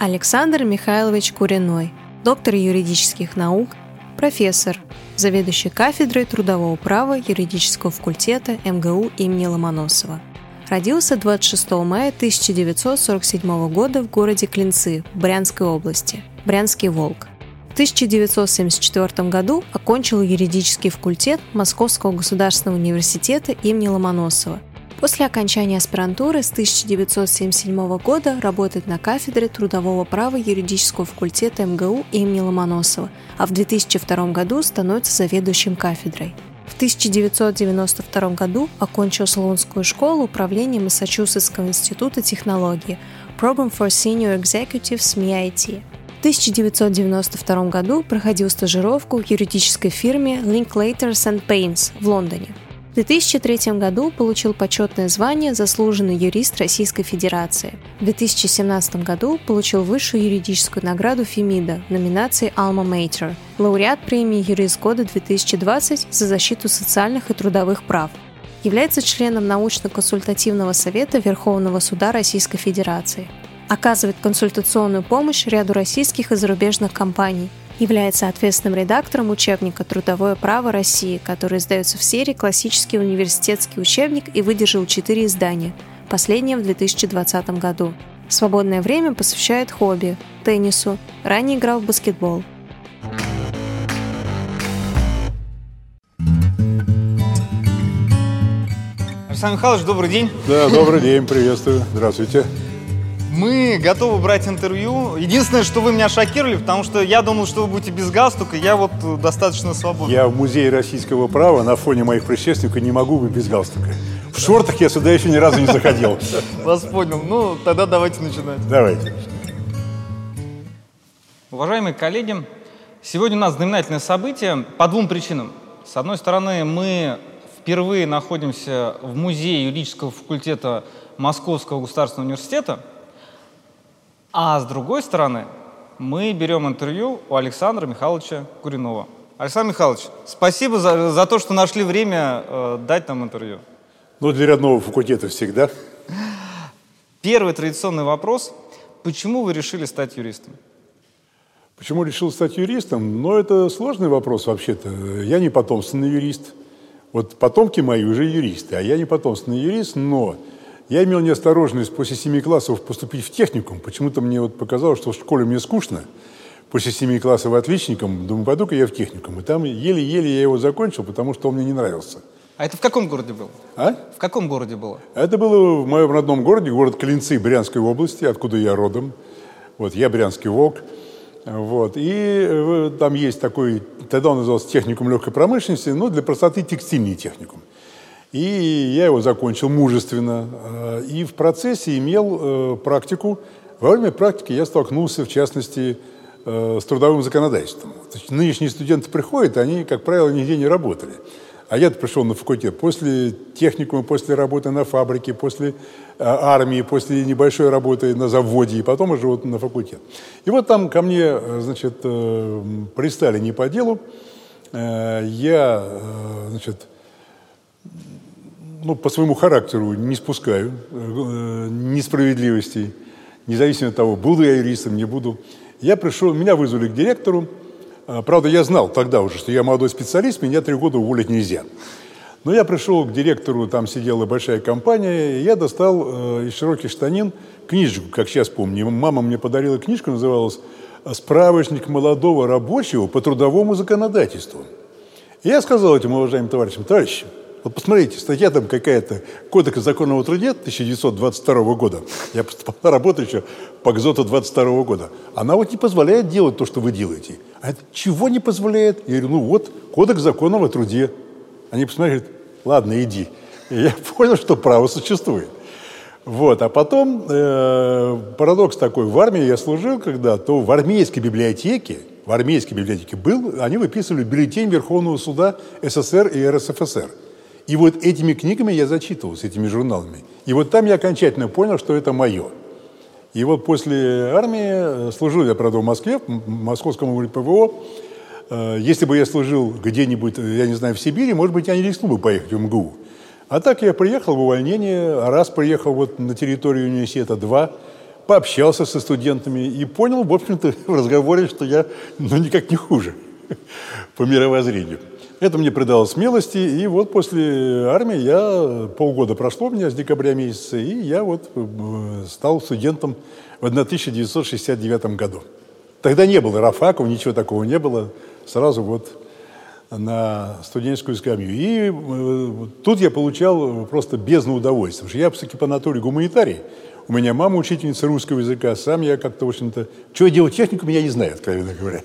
Александр Михайлович Куриной, доктор юридических наук, профессор, заведующий кафедрой трудового права юридического факультета МГУ имени Ломоносова. Родился 26 мая 1947 года в городе Клинцы, Брянской области, Брянский Волк. В 1974 году окончил юридический факультет Московского государственного университета имени Ломоносова – После окончания аспирантуры с 1977 года работает на кафедре трудового права юридического факультета МГУ имени Ломоносова, а в 2002 году становится заведующим кафедрой. В 1992 году окончил Слоунскую школу управления Массачусетского института технологии Program for Senior Executives MIT. В 1992 году проходил стажировку в юридической фирме Linklaters Paynes в Лондоне. В 2003 году получил почетное звание «Заслуженный юрист Российской Федерации». В 2017 году получил высшую юридическую награду Фемида в номинации «Alma Mater», лауреат премии «Юрист года 2020» за защиту социальных и трудовых прав. Является членом научно-консультативного совета Верховного суда Российской Федерации. Оказывает консультационную помощь ряду российских и зарубежных компаний – является ответственным редактором учебника «Трудовое право России», который издается в серии «Классический университетский учебник» и выдержал четыре издания, последнее в 2020 году. свободное время посвящает хобби – теннису, ранее играл в баскетбол. Александр Михайлович, добрый день. Да, добрый день, приветствую. Здравствуйте. Мы готовы брать интервью. Единственное, что вы меня шокировали, потому что я думал, что вы будете без галстука, я вот достаточно свободный. Я в музее российского права на фоне моих предшественников не могу быть без галстука. В шортах я сюда еще ни разу не заходил. Вас понял. Ну, тогда давайте начинать. Давайте. Уважаемые коллеги, сегодня у нас знаменательное событие по двум причинам. С одной стороны, мы впервые находимся в музее юридического факультета Московского государственного университета – а с другой стороны, мы берем интервью у Александра Михайловича Куринова. Александр Михайлович, спасибо за, за то, что нашли время э, дать нам интервью. Ну, для родного факультета всегда. Первый традиционный вопрос. Почему вы решили стать юристом? Почему решил стать юристом? Ну, это сложный вопрос вообще-то. Я не потомственный юрист. Вот потомки мои уже юристы, а я не потомственный юрист, но я имел неосторожность после семи классов поступить в техникум. Почему-то мне вот показалось, что в школе мне скучно. После семи классов отличником, думаю, пойду-ка я в техникум. И там еле-еле я его закончил, потому что он мне не нравился. А это в каком городе было? А? В каком городе было? Это было в моем родном городе, город Клинцы Брянской области, откуда я родом. Вот, я Брянский волк. Вот. И э, там есть такой, тогда он назывался техникум легкой промышленности, но для простоты текстильный техникум. И я его закончил мужественно. Э, и в процессе имел э, практику. Во время практики я столкнулся, в частности, э, с трудовым законодательством. Нынешние студенты приходят, они, как правило, нигде не работали. А я пришел на факультет после техникума, после работы на фабрике, после армии, после небольшой работы на заводе, и потом уже вот на факультет. И вот там ко мне, значит, пристали не по делу. Я, значит, ну, по своему характеру не спускаю э, несправедливостей, независимо от того, буду я юристом, не буду. Я пришел, меня вызвали к директору. А, правда, я знал тогда уже, что я молодой специалист, меня три года уволить нельзя. Но я пришел к директору, там сидела большая компания, и я достал э, из широких штанин книжку, как сейчас помню. Мама мне подарила книжку, называлась «Справочник молодого рабочего по трудовому законодательству». И я сказал этим уважаемым товарищам, товарищи, вот посмотрите, статья там какая-то, Кодекс о законном труде 1922 года. Я работаю еще по ГЗОТу 22 года. Она вот не позволяет делать то, что вы делаете. А это чего не позволяет? Я говорю, ну вот, Кодекс законного труде. Они посмотрели, ладно, иди. И я понял, что право существует. Вот, а потом э, парадокс такой, в армии я служил когда-то, в армейской библиотеке, в армейской библиотеке был, они выписывали бюллетень Верховного суда СССР и РСФСР. И вот этими книгами я зачитывался, этими журналами. И вот там я окончательно понял, что это мое. И вот после армии э, служил я, правда, в Москве, в московском ПВО. Э, если бы я служил где-нибудь, я не знаю, в Сибири, может быть, я не рискнул бы поехать в МГУ. А так я приехал в увольнение, раз приехал вот на территорию университета, два пообщался со студентами и понял, в общем-то, в разговоре, что я ну, никак не хуже по мировоззрению. Это мне придало смелости, и вот после армии я, полгода прошло у меня с декабря месяца, и я вот э, стал студентом в 1969 году. Тогда не было рафаков, ничего такого не было. Сразу вот на студенческую скамью. И э, тут я получал просто бездну удовольствия. Потому что я все-таки по натуре гуманитарий. У меня мама учительница русского языка, сам я как-то, в общем-то... Что я делаю техникум, я не знаю, откровенно говоря.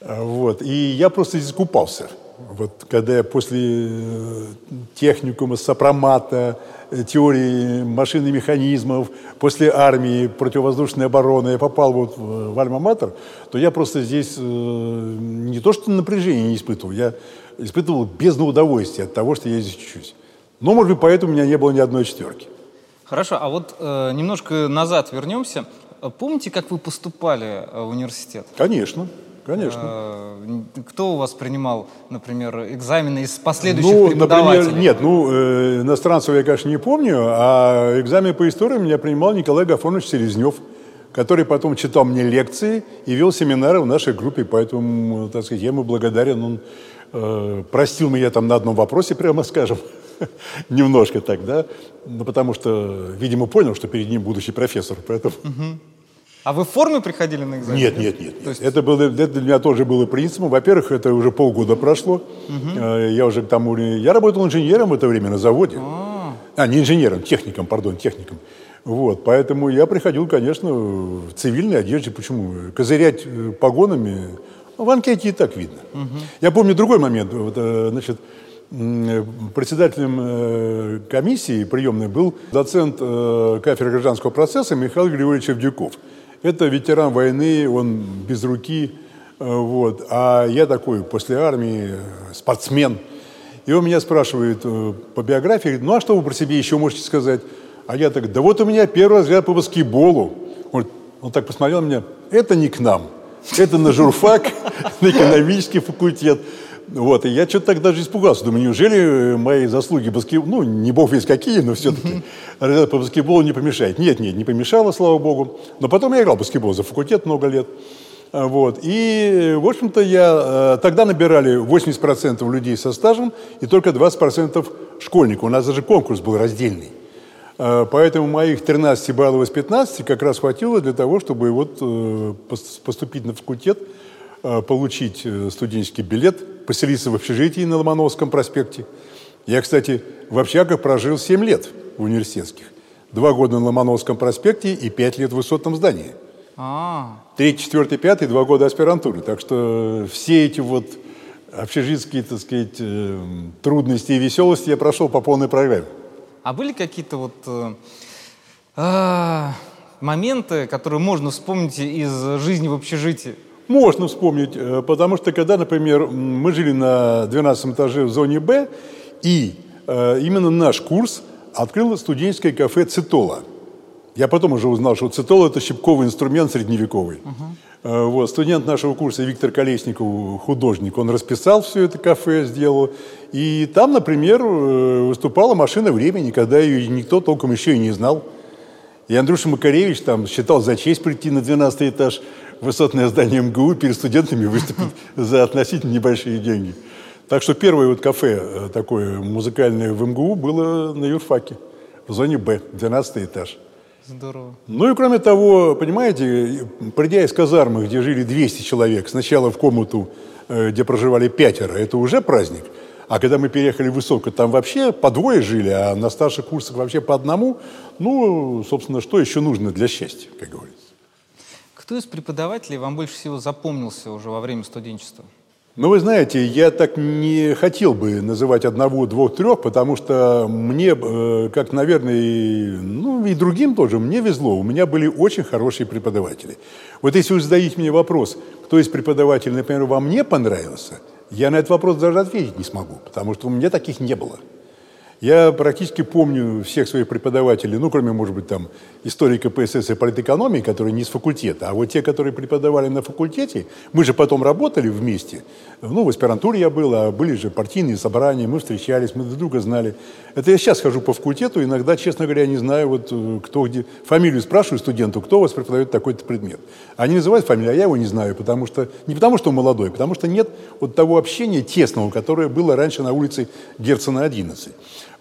Вот. И я просто здесь купался. Вот когда я после э, техникума, сопромата, э, теории машин и механизмов, после армии, противовоздушной обороны, я попал вот в Альма-Матер, то я просто здесь э, не то что напряжение не испытывал, я испытывал бездну удовольствия от того, что я здесь учусь. Но, может быть, поэтому у меня не было ни одной четверки. Хорошо, а вот э, немножко назад вернемся. Помните, как вы поступали в университет? Конечно. Конечно. Э, кто у вас принимал, например, экзамены из последующих ну, преподавателей? Например, нет, ну, э, иностранцев я, конечно, не помню, а экзамен по истории меня принимал Николай Гафонович Селезнев, который потом читал мне лекции и вел семинары в нашей группе, поэтому, так сказать, я ему благодарен. Он э, простил меня там на одном вопросе, прямо скажем, немножко так, да, ну, потому что, видимо, понял, что перед ним будущий профессор, поэтому... Угу. А вы в форме приходили на экзамен? Нет, нет, нет. То есть... это, было, это для меня тоже было принципом. Во-первых, это уже полгода прошло. Угу. Я уже к тому... Я работал инженером в это время на заводе. А, а не инженером, техником, пардон, техником. Вот, поэтому я приходил, конечно, в цивильной одежде. Почему? Козырять э, погонами в анкете и так видно. Угу. Я помню другой момент. Вот, э, значит, председателем комиссии приемной был доцент кафедры гражданского процесса Михаил Григорьевич Авдюков. Это ветеран войны, он без руки, э, вот. А я такой после армии э, спортсмен. И он меня спрашивает э, по биографии, ну а что вы про себя еще можете сказать? А я так, да вот у меня первый взгляд по баскетболу. Он, он так посмотрел на меня, это не к нам, это на журфак, на экономический факультет. Вот, и я что-то так даже испугался. Думаю, неужели мои заслуги баскетбол, ну, не бог весь какие, но все-таки по баскетболу не помешает. Нет, нет, не помешало, слава богу. Но потом я играл в баскетбол за факультет много лет. А, вот. И, в общем-то, я... Э, тогда набирали 80% людей со стажем и только 20% школьников. У нас даже конкурс был раздельный. А, поэтому моих 13 баллов из 15 как раз хватило для того, чтобы вот э, поступить на факультет, э, получить студенческий билет, поселиться в общежитии на Ломановском проспекте. Я, кстати, в общагах прожил 7 лет в университетских. Два года на Ломановском проспекте и пять лет в высотном здании. А. Третий, четвертый, пятый, два года аспирантуры. Так что все эти вот общежитские, так сказать, э, трудности и веселости я прошел по полной программе. А были какие-то вот э, э, моменты, которые можно вспомнить из жизни в общежитии? Можно вспомнить, э, потому что когда, например, мы жили на 12 этаже в зоне «Б», и э, именно наш курс открыл студенческое кафе «Цитола». Я потом уже узнал, что цитол – это щипковый инструмент средневековый. Uh-huh. Вот, студент нашего курса Виктор Колесников, художник, он расписал все это кафе, сделал. И там, например, выступала машина времени, когда ее никто толком еще и не знал. И Андрюша Макаревич там считал за честь прийти на 12 этаж высотное здание МГУ перед студентами выступить за относительно небольшие деньги. Так что первое вот кафе э, такое музыкальное в МГУ было на юрфаке, в зоне Б, 12 этаж. Здорово. Ну и кроме того, понимаете, придя из казармы, где жили 200 человек, сначала в комнату, э, где проживали пятеро, это уже праздник. А когда мы переехали в Высоко, там вообще по двое жили, а на старших курсах вообще по одному. Ну, собственно, что еще нужно для счастья, как говорится. Кто из преподавателей вам больше всего запомнился уже во время студенчества? Ну, вы знаете, я так не хотел бы называть одного, двух, трех, потому что мне, э, как, наверное, и, ну, и другим тоже, мне везло. У меня были очень хорошие преподаватели. Вот если вы задаете мне вопрос, кто из преподавателей, например, вам не понравился, я на этот вопрос даже ответить не смогу, потому что у меня таких не было. Я практически помню всех своих преподавателей, ну, кроме, может быть, там, истории КПСС и политэкономии, которые не с факультета, а вот те, которые преподавали на факультете, мы же потом работали вместе. Ну, в аспирантуре я был, а были же партийные собрания, мы встречались, мы друг друга знали. Это я сейчас хожу по факультету, иногда, честно говоря, не знаю, вот э, кто где. Фамилию спрашиваю студенту, кто у вас преподает такой-то предмет. Они называют фамилию, а я его не знаю, потому что, не потому что он молодой, потому что нет вот того общения тесного, которое было раньше на улице Герцена 11.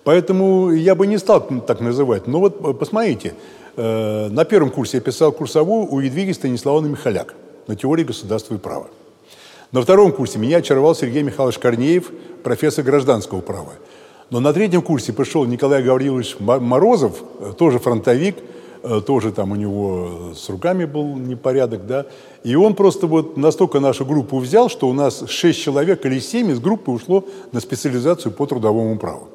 Поэтому я бы не стал так называть. Но вот э, посмотрите, э, на первом курсе я писал курсовую у Едвиги Станиславовны Михаляк на теории государства и права. На втором курсе меня очаровал Сергей Михайлович Корнеев, профессор гражданского права. Но на третьем курсе пришел Николай Гаврилович Морозов, э, тоже фронтовик, тоже там у него с руками был непорядок, да, и он просто вот настолько нашу группу взял, что у нас шесть человек или семь из группы ушло на специализацию по трудовому праву.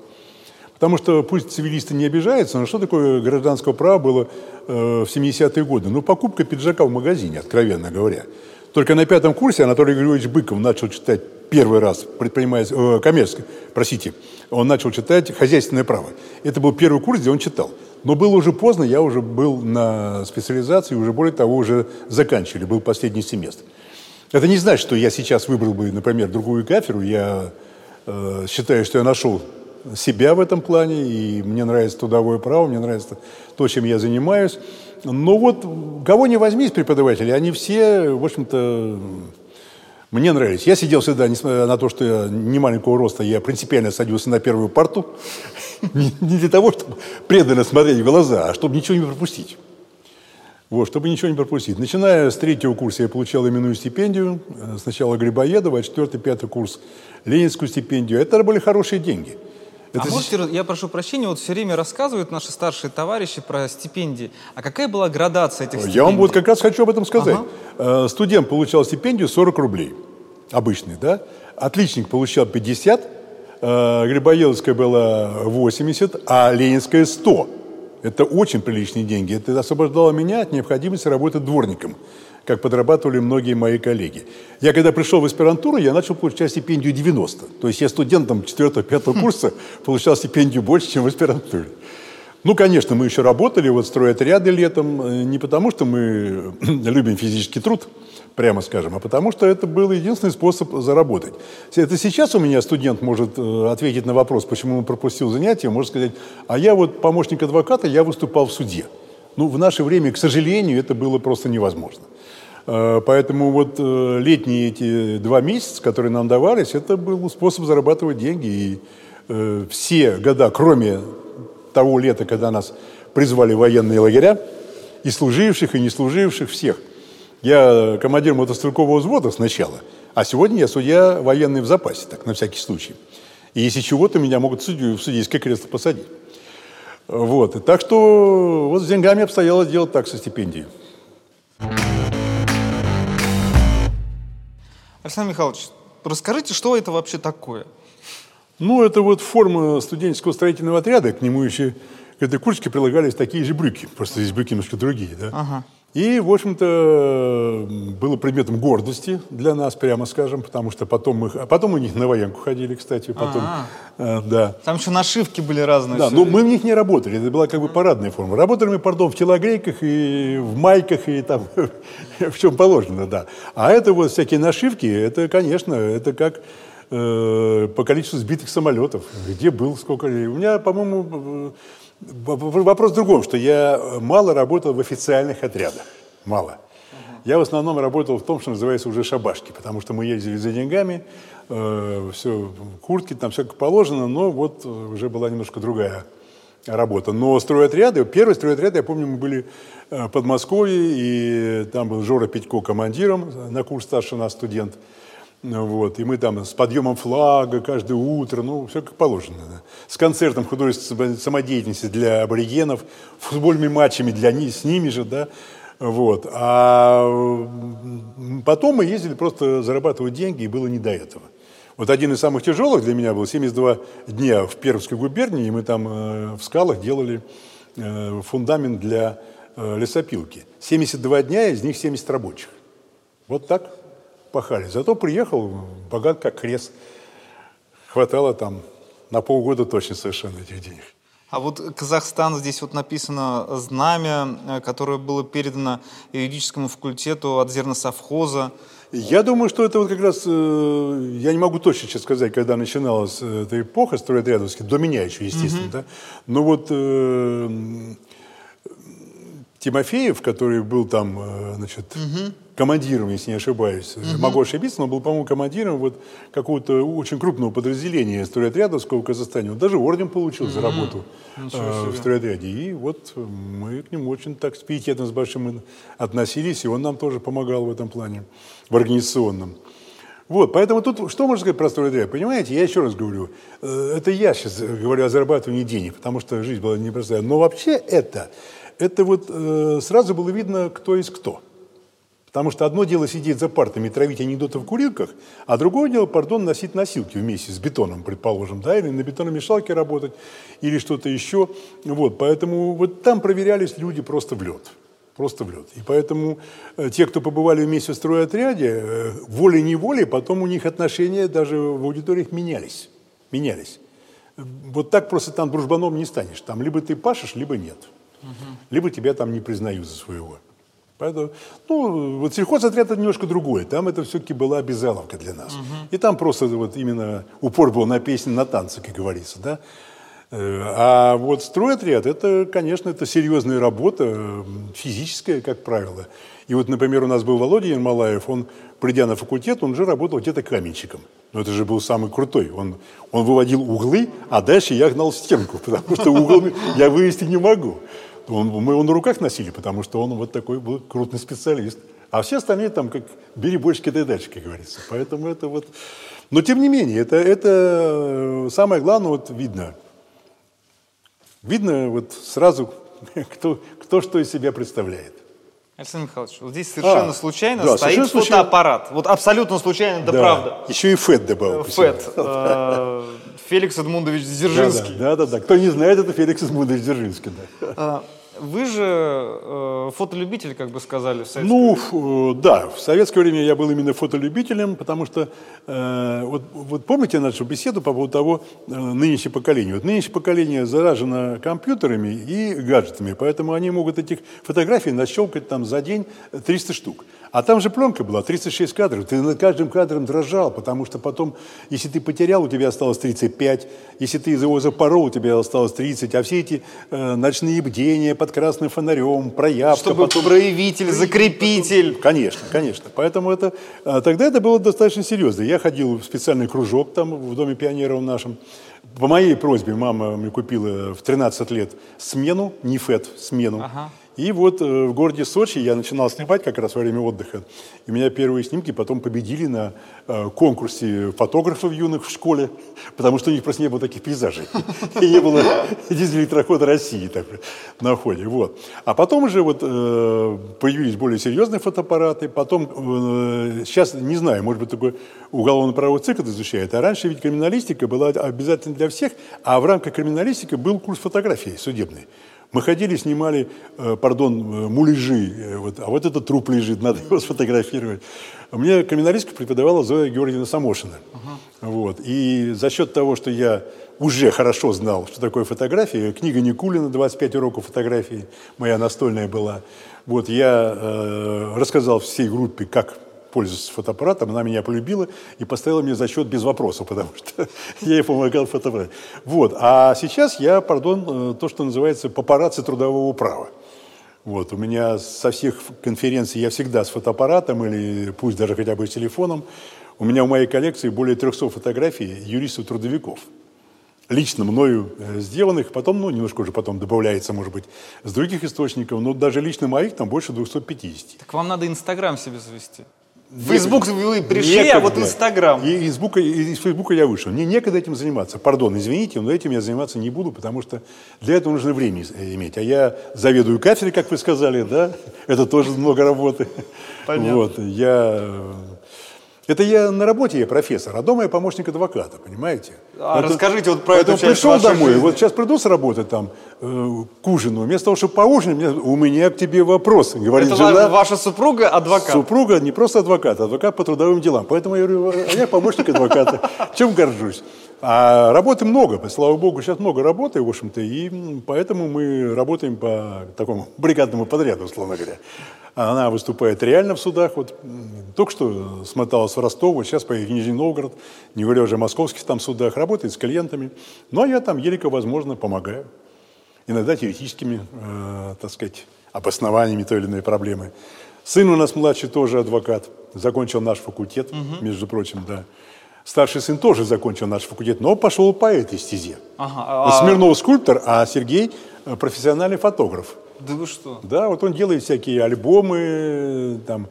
Потому что пусть цивилисты не обижаются, но что такое гражданское право было э, в 70-е годы? Ну, покупка пиджака в магазине, откровенно говоря. Только на пятом курсе Анатолий Григорьевич Быков начал читать первый раз предпринимательское, э, коммерческое, простите, он начал читать хозяйственное право. Это был первый курс, где он читал. Но было уже поздно, я уже был на специализации, уже более того, уже заканчивали, был последний семестр. Это не значит, что я сейчас выбрал бы, например, другую кафедру. Я э, считаю, что я нашел себя в этом плане, и мне нравится трудовое право, мне нравится то, чем я занимаюсь. Но вот кого не возьми из преподавателей, они все, в общем-то, мне нравились. Я сидел всегда, несмотря на то, что я не маленького роста, я принципиально садился на первую парту. Не для того, чтобы преданно смотреть в глаза, а чтобы ничего не пропустить. Вот, чтобы ничего не пропустить. Начиная с третьего курса я получал именную стипендию. Сначала Грибоедова, а четвертый, пятый курс Ленинскую стипендию. Это были хорошие деньги. Это а можете, я прошу прощения, вот все время рассказывают наши старшие товарищи про стипендии. А какая была градация этих стипендий? Я вам вот как раз хочу об этом сказать. Ага. Э, студент получал стипендию 40 рублей, обычный, да? Отличник получал 50, э, Грибоедовская была 80, а Ленинская 100. Это очень приличные деньги. Это освобождало меня от необходимости работать дворником как подрабатывали многие мои коллеги. Я когда пришел в аспирантуру, я начал получать стипендию 90. То есть я студентом 4-5 курса получал стипендию больше, чем в аспирантуре. Ну, конечно, мы еще работали, вот стройотряды летом, э, не потому что мы любим физический труд, прямо скажем, а потому что это был единственный способ заработать. Это сейчас у меня студент может э, ответить на вопрос, почему он пропустил занятие, может сказать, а я вот помощник адвоката, я выступал в суде. Ну, в наше время, к сожалению, это было просто невозможно. Э, поэтому вот э, летние эти два месяца, которые нам давались, это был способ зарабатывать деньги. И э, все года, кроме того лета, когда нас призвали в военные лагеря, и служивших, и не служивших, всех. Я командир мотострелкового взвода сначала, а сегодня я судья военный в запасе, так, на всякий случай. И если чего-то, меня могут судью в судейское кресло посадить. Вот. Так что вот с деньгами обстояло дело так со стипендией. Александр Михайлович, расскажите, что это вообще такое? Ну, это вот форма студенческого строительного отряда, к нему еще к этой курточке прилагались такие же брюки, просто здесь брюки немножко другие, да? Ага. И, в общем-то, было предметом гордости для нас, прямо скажем, потому что потом мы, а потом у них на военку ходили, кстати, потом, э, да. Там еще нашивки были разные. Да, но мы в них не работали, это была как бы парадная форма. Работали мы, пардон, в телогрейках и в майках и там в чем положено, да. А это вот всякие нашивки, это, конечно, это как э, по количеству сбитых самолетов, где был, сколько. У меня, по-моему, Вопрос в другом, что я мало работал в официальных отрядах. Мало. Я в основном работал в том, что называется уже шабашки, потому что мы ездили за деньгами, э, все, куртки, там все как положено, но вот уже была немножко другая работа. Но стройотряды, первый стройотряд, я помню, мы были в Подмосковье, и там был Жора Петько командиром, на курс старше нас студент – вот, и мы там с подъемом флага каждое утро, ну, все как положено. Да. С концертом художественной самодеятельности для аборигенов, футбольными матчами для них, с ними же, да. Вот. А потом мы ездили просто зарабатывать деньги, и было не до этого. Вот один из самых тяжелых для меня был 72 дня в Пермской губернии, и мы там э, в скалах делали э, фундамент для э, лесопилки. 72 дня, из них 70 рабочих. Вот так пахали. Зато приехал, богат как крест. Хватало там На полгода точно совершенно этих денег. А вот Казахстан, здесь вот написано знамя, э, которое было передано юридическому факультету от зерносовхоза. Я думаю, что это вот как раз, э, я не могу точно сейчас сказать, когда начиналась э, эта эпоха стройотрядовская, до меня еще, естественно, mm-hmm. да, но вот э, Тимофеев, который был там, значит, угу. Командиром, если не ошибаюсь, угу. могу ошибиться, но был, по-моему, командиром вот какого-то очень крупного подразделения стройотрядовского в Казахстане. Он даже орден получил угу. за работу э, в стройотряде. И вот мы к нему очень так с пиететом, с большим относились, и он нам тоже помогал в этом плане, в организационном. Вот, поэтому тут что можно сказать про стройотряд? Понимаете, я еще раз говорю, э, это я сейчас говорю о зарабатывании денег, потому что жизнь была непростая. Но вообще это это вот э, сразу было видно, кто есть кто. Потому что одно дело сидеть за партами и травить анекдоты в курилках, а другое дело, пардон, носить носилки вместе с бетоном, предположим, да, или на бетономешалке работать, или что-то еще. Вот, поэтому вот там проверялись люди просто в лед. Просто в лед. И поэтому э, те, кто побывали вместе в стройотряде, э, волей-неволей, потом у них отношения даже в аудиториях менялись. Менялись. Вот так просто там дружбаном не станешь. Там либо ты пашешь, либо нет либо тебя там не признают за своего. Поэтому, ну, вот сельхозотряд это немножко другое. Там это все-таки была обязаловка для нас. Угу. И там просто вот именно упор был на песни, на танцы, как говорится, да. Э, а вот стройотряд, это, конечно, это серьезная работа, физическая, как правило. И вот, например, у нас был Володя Ермолаев, он, придя на факультет, он же работал где-то каменщиком. Но это же был самый крутой. Он, он выводил углы, а дальше я гнал стенку, потому что угол я вывести не могу. Он, мы его на руках носили, потому что он вот такой был крупный специалист. А все остальные там как бери больше, кидай дальше, как говорится. Поэтому это вот... Но тем не менее, это, это э, самое главное вот видно. Видно вот сразу, кто, кто что из себя представляет. Александр Михайлович, вот здесь совершенно а, случайно да, стоит фотоаппарат. Вот абсолютно случайно, это да, правда. Еще и ФЭД добавил. ФЭД. Э, Феликс Эдмундович Дзержинский. Да, да, да. Кто не знает, это Феликс Эдмундович Дзержинский. Да. Вы же э, фотолюбитель, как бы сказали в советское Ну, время. да, в советское время я был именно фотолюбителем, потому что, э, вот, вот помните нашу беседу по поводу того э, нынешнего поколения? Вот нынешнее поколение заражено компьютерами и гаджетами, поэтому они могут этих фотографий нащелкать там за день 300 штук. А там же пленка была, 36 кадров. Ты над каждым кадром дрожал, потому что потом, если ты потерял, у тебя осталось 35, если ты его запорол, у тебя осталось 30, а все эти э, ночные бдения под красным фонарем, проявка... Чтобы потом... проявитель, закрепитель. Конечно, конечно. Поэтому это... Э, тогда это было достаточно серьезно. Я ходил в специальный кружок там в Доме пионеров нашем. По моей просьбе мама мне купила в 13 лет смену, не ФЭТ, смену. Ага. И вот э, в городе Сочи я начинал снимать как раз во время отдыха. И у меня первые снимки потом победили на э, конкурсе фотографов юных в школе, потому что у них просто не было таких пейзажей. И не было дизель-электрохода России на ходе. Вот. А потом уже вот э, появились более серьезные фотоаппараты. Потом, сейчас не знаю, может быть, такой уголовно-правовой цикл изучает. А раньше ведь криминалистика была обязательно для всех, а в рамках криминалистики был курс фотографии судебный. Мы ходили, снимали, э, пардон, э, муляжи, э, вот, а вот этот труп лежит, надо его сфотографировать. Мне криминалистику преподавала Зоя Георгиевна Самошина. Uh-huh. Вот. И за счет того, что я уже хорошо знал, что такое фотография, книга Никулина «25 уроков фотографии», моя настольная была, вот, я э, рассказал всей группе, как пользуюсь фотоаппаратом, она меня полюбила и поставила мне зачет без вопросов, потому что я ей помогал фотоаппарат. Вот. А сейчас я, пардон, э, то, что называется папарацци трудового права. Вот, у меня со всех конференций я всегда с фотоаппаратом или пусть даже хотя бы с телефоном. У меня в моей коллекции более 300 фотографий юристов-трудовиков. Лично мною э, сделанных, потом, ну, немножко уже потом добавляется, может быть, с других источников, но даже лично моих там больше 250. Так вам надо Инстаграм себе завести. Фейсбук вы пришли, некогда. а вот Инстаграм. И из, Фейсбука, из Фейсбука я вышел. Мне некогда этим заниматься. Пардон, извините, но этим я заниматься не буду, потому что для этого нужно время иметь. А я заведую кафедрой, как вы сказали, да? Это тоже много работы. Понятно. Вот, я это я на работе я профессор, а дома я помощник адвоката, понимаете? А это, расскажите вот про эту часть пришел домой, жизни. вот сейчас приду с работы там э, к ужину, вместо того, чтобы поужинать, мне, у меня к тебе вопрос, говорит это жена. ваша супруга адвокат? Супруга не просто адвокат, а адвокат по трудовым делам. Поэтому я говорю, а я помощник адвоката. Чем горжусь? А работы много, слава богу, сейчас много работы, в общем-то, и поэтому мы работаем по такому бригадному подряду, условно говоря. Она выступает реально в судах. Вот только что смоталась в Ростов, вот сейчас поедет в Нижний Новгород, не говоря уже о московских там судах, работает с клиентами. Ну, а я там елико, возможно, помогаю. Иногда теоретическими, э, так сказать, обоснованиями той или иной проблемы. Сын у нас младший тоже адвокат, закончил наш факультет, угу. между прочим, да. Старший сын тоже закончил наш факультет, но пошел по этой стезе. Ага, а... Смирнов скульптор, а Сергей э, профессиональный фотограф. Да вы что? Да, вот он делает всякие альбомы, там,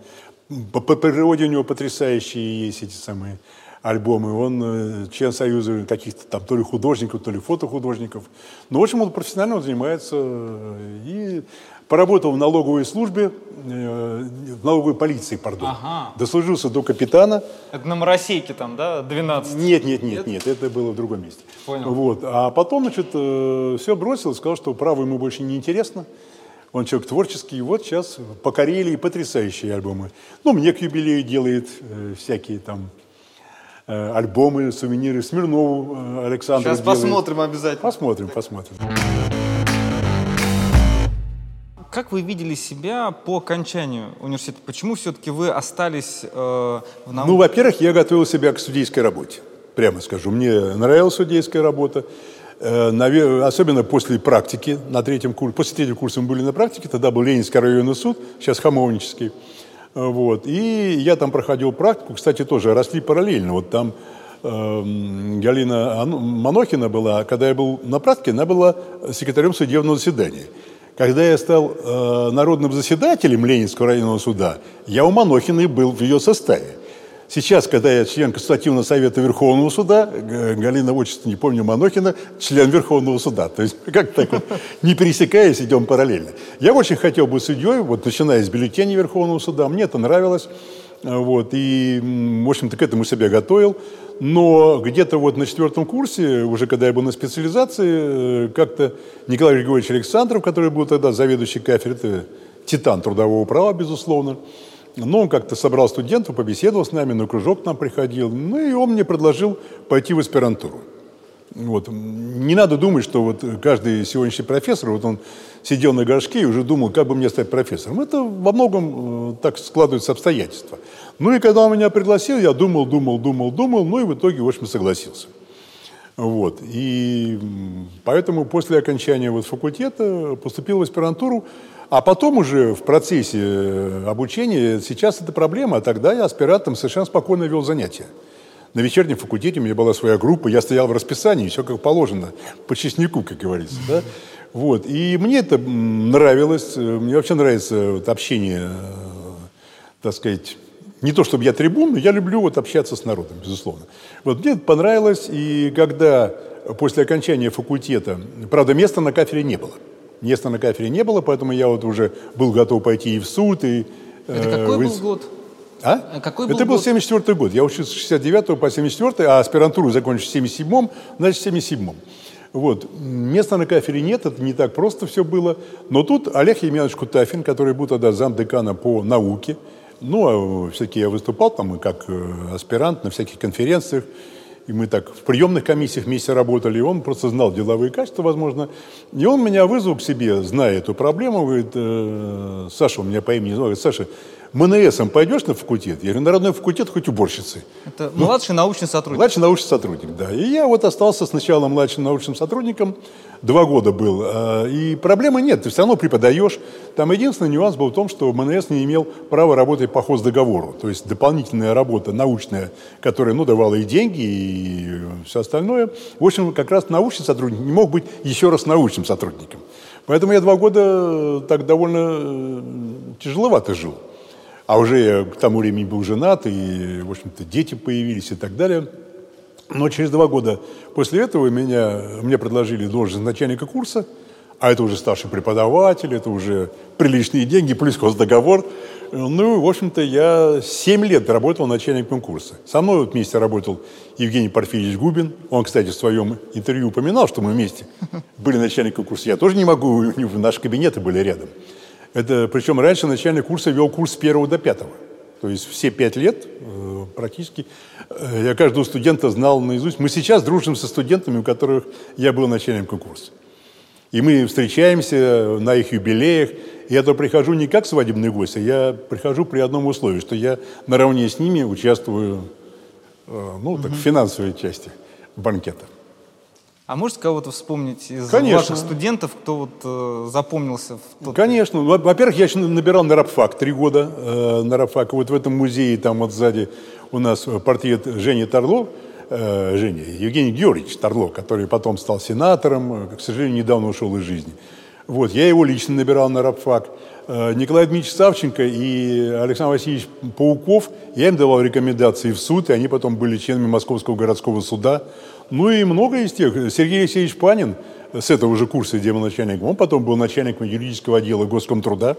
по, по природе у него потрясающие есть эти самые альбомы. Он э, член союза каких-то там то ли художников, то ли фотохудожников. Но, в общем, он профессионально занимается э, и поработал в налоговой службе, э, в налоговой полиции, пардон. Ага. Дослужился до капитана. Это на Моросейке там, да, 12? Нет, нет, нет, нет, это было в другом месте. Понял. Вот. А потом, значит, все бросил, сказал, что право ему больше не интересно. Он человек творческий, вот сейчас по Карелии потрясающие альбомы. Ну, мне к юбилею делает э, всякие там э, альбомы, сувениры. Смирнову э, Александру Сейчас делает. посмотрим обязательно. Посмотрим, посмотрим. Как вы видели себя по окончанию университета? Почему все-таки вы остались э, в науке? Ну, во-первых, я готовил себя к судейской работе. Прямо скажу, мне нравилась судейская работа. Э, особенно после практики на третьем курсе. После третьего курса мы были на практике, тогда был Ленинский районный суд, сейчас Хамовнический. Э, вот. И я там проходил практику, кстати, тоже росли параллельно. Вот там э, Галина Манохина была, когда я был на практике, она была секретарем судебного заседания. Когда я стал э, народным заседателем Ленинского районного суда, я у Манохиной был в ее составе. Сейчас, когда я член Консультативного совета Верховного суда, Галина отчество, не помню, Манохина, член Верховного суда. То есть как так вот, не пересекаясь, идем параллельно. Я очень хотел быть судьей, вот начиная с бюллетеней Верховного суда, мне это нравилось. Вот, и, в общем-то, к этому себя готовил. Но где-то вот на четвертом курсе, уже когда я был на специализации, как-то Николай Григорьевич Александров, который был тогда заведующий кафедрой, титан трудового права, безусловно, ну, он как-то собрал студентов, побеседовал с нами, на кружок к нам приходил. Ну, и он мне предложил пойти в аспирантуру. Вот. Не надо думать, что вот каждый сегодняшний профессор, вот он сидел на горшке и уже думал, как бы мне стать профессором. Это во многом э, так складываются обстоятельства. Ну и когда он меня пригласил, я думал, думал, думал, думал, ну и в итоге, в общем, согласился. Вот. И поэтому после окончания вот факультета поступил в аспирантуру. А потом уже в процессе э, обучения, сейчас это проблема, а тогда я аспирантом совершенно спокойно вел занятия. На вечернем факультете у меня была своя группа, я стоял в расписании, все как положено, по честнику, как говорится. Да? Вот. И мне это нравилось, мне вообще нравится вот общение, э, так сказать, не то чтобы я трибун, но я люблю вот общаться с народом, безусловно. Вот мне это понравилось, и когда после окончания факультета, правда, места на кафедре не было – Места на кафедре не было, поэтому я вот уже был готов пойти и в суд, и... Это э, какой был год? А? а? Какой был Это был 74 год. Я учился с 69 по 74, а аспирантуру закончил в 77-м, значит, в 77-м. Вот. Места на кафедре нет, это не так просто все было. Но тут Олег Емельянович Кутафин, который был тогда замдекана по науке, ну, а все-таки я выступал там как э, аспирант на всяких конференциях, и мы так в приемных комиссиях вместе работали, и он просто знал деловые качества, возможно. И он меня вызвал к себе, зная эту проблему, говорит, э, Саша, у меня по имени говорит, Саша, МНСом пойдешь на факультет? Я говорю, на родной факультет хоть уборщицы. Это ну, младший научный сотрудник. Младший научный сотрудник, да. И я вот остался сначала младшим научным сотрудником, два года был. А, и проблемы нет, ты все равно преподаешь. Там единственный нюанс был в том, что МНС не имел права работать по хоздоговору. То есть дополнительная работа научная, которая ну, давала и деньги, и все остальное. В общем, как раз научный сотрудник не мог быть еще раз научным сотрудником. Поэтому я два года так довольно э, тяжеловато жил. А уже к тому времени был женат, и, в общем-то, дети появились и так далее. Но через два года после этого меня, мне предложили должность начальника курса, а это уже старший преподаватель, это уже приличные деньги, плюс договор. Ну, в общем-то, я 7 лет работал начальником курса. Со мной вот вместе работал Евгений Порфирьевич Губин. Он, кстати, в своем интервью упоминал, что мы вместе были начальником курса. Я тоже не могу, наши кабинеты были рядом. Это, причем раньше начальник курса вел курс с первого до пятого. То есть все пять лет э, практически э, я каждого студента знал наизусть. Мы сейчас дружим со студентами, у которых я был начальником курса. И мы встречаемся на их юбилеях. Я то прихожу не как свадебный гость, а я прихожу при одном условии, что я наравне с ними участвую э, ну, так, в финансовой части банкета. А можете кого-то вспомнить из Конечно. ваших студентов, кто вот э, запомнился? В тот... Конечно. Во- Во-первых, я еще набирал на рабфак три года э, на рабфак. Вот в этом музее, там вот сзади у нас портрет Жени Торло, э, Женя, Евгений Георгиевич Торло, который потом стал сенатором, э, к сожалению, недавно ушел из жизни. Вот, я его лично набирал на рабфак. Э, Николай Дмитриевич Савченко и Александр Васильевич Пауков, я им давал рекомендации в суд, и они потом были членами Московского городского суда. Ну и много из тех. Сергей Алексеевич Панин с этого же курса, где был начальником, он потом был начальником юридического отдела Госкомтруда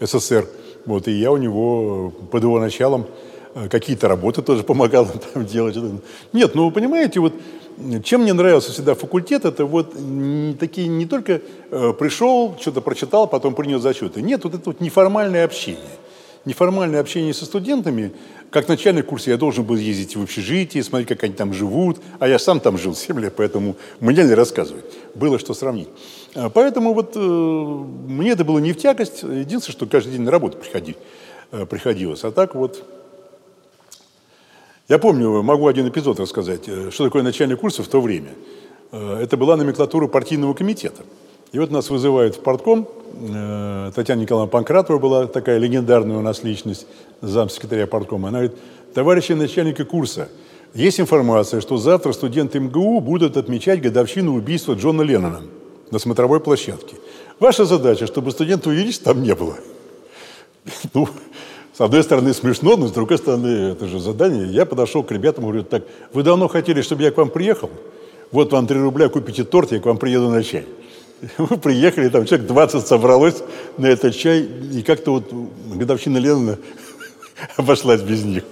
СССР. Вот, и я у него под его началом э, какие-то работы тоже помогал там делать. Нет, ну вы понимаете, вот чем мне нравился всегда факультет, это вот такие не только э, пришел, что-то прочитал, потом принял зачеты. Нет, вот это вот неформальное общение. Неформальное общение со студентами. Как начальник курса я должен был ездить в общежитие, смотреть, как они там живут. А я сам там жил 7 лет, поэтому мне не рассказывать. Было что сравнить. А, Поэтому вот э, мне это было не в тягость. Единственное, что каждый день на работу приходи, э, приходилось. А так вот я помню, могу один эпизод рассказать, э, что такое начальник курса в то время. Э, Это была номенклатура партийного комитета. И вот нас вызывают в партком. э, Татьяна Николаевна Панкратова была такая легендарная у нас личность, замсекретаря парткома. Она говорит, товарищи начальника курса, есть информация, что завтра студенты МГУ будут отмечать годовщину убийства Джона Леннона на смотровой площадке. Ваша задача, чтобы студентов увидеть, там не было. Ну, с одной стороны смешно, но с другой стороны это же задание. Я подошел к ребятам и говорю, так, вы давно хотели, чтобы я к вам приехал? Вот вам 3 рубля, купите торт, я к вам приеду на чай. Мы приехали, там человек 20 собралось на этот чай, и как-то вот годовщина Ленина обошлась без них.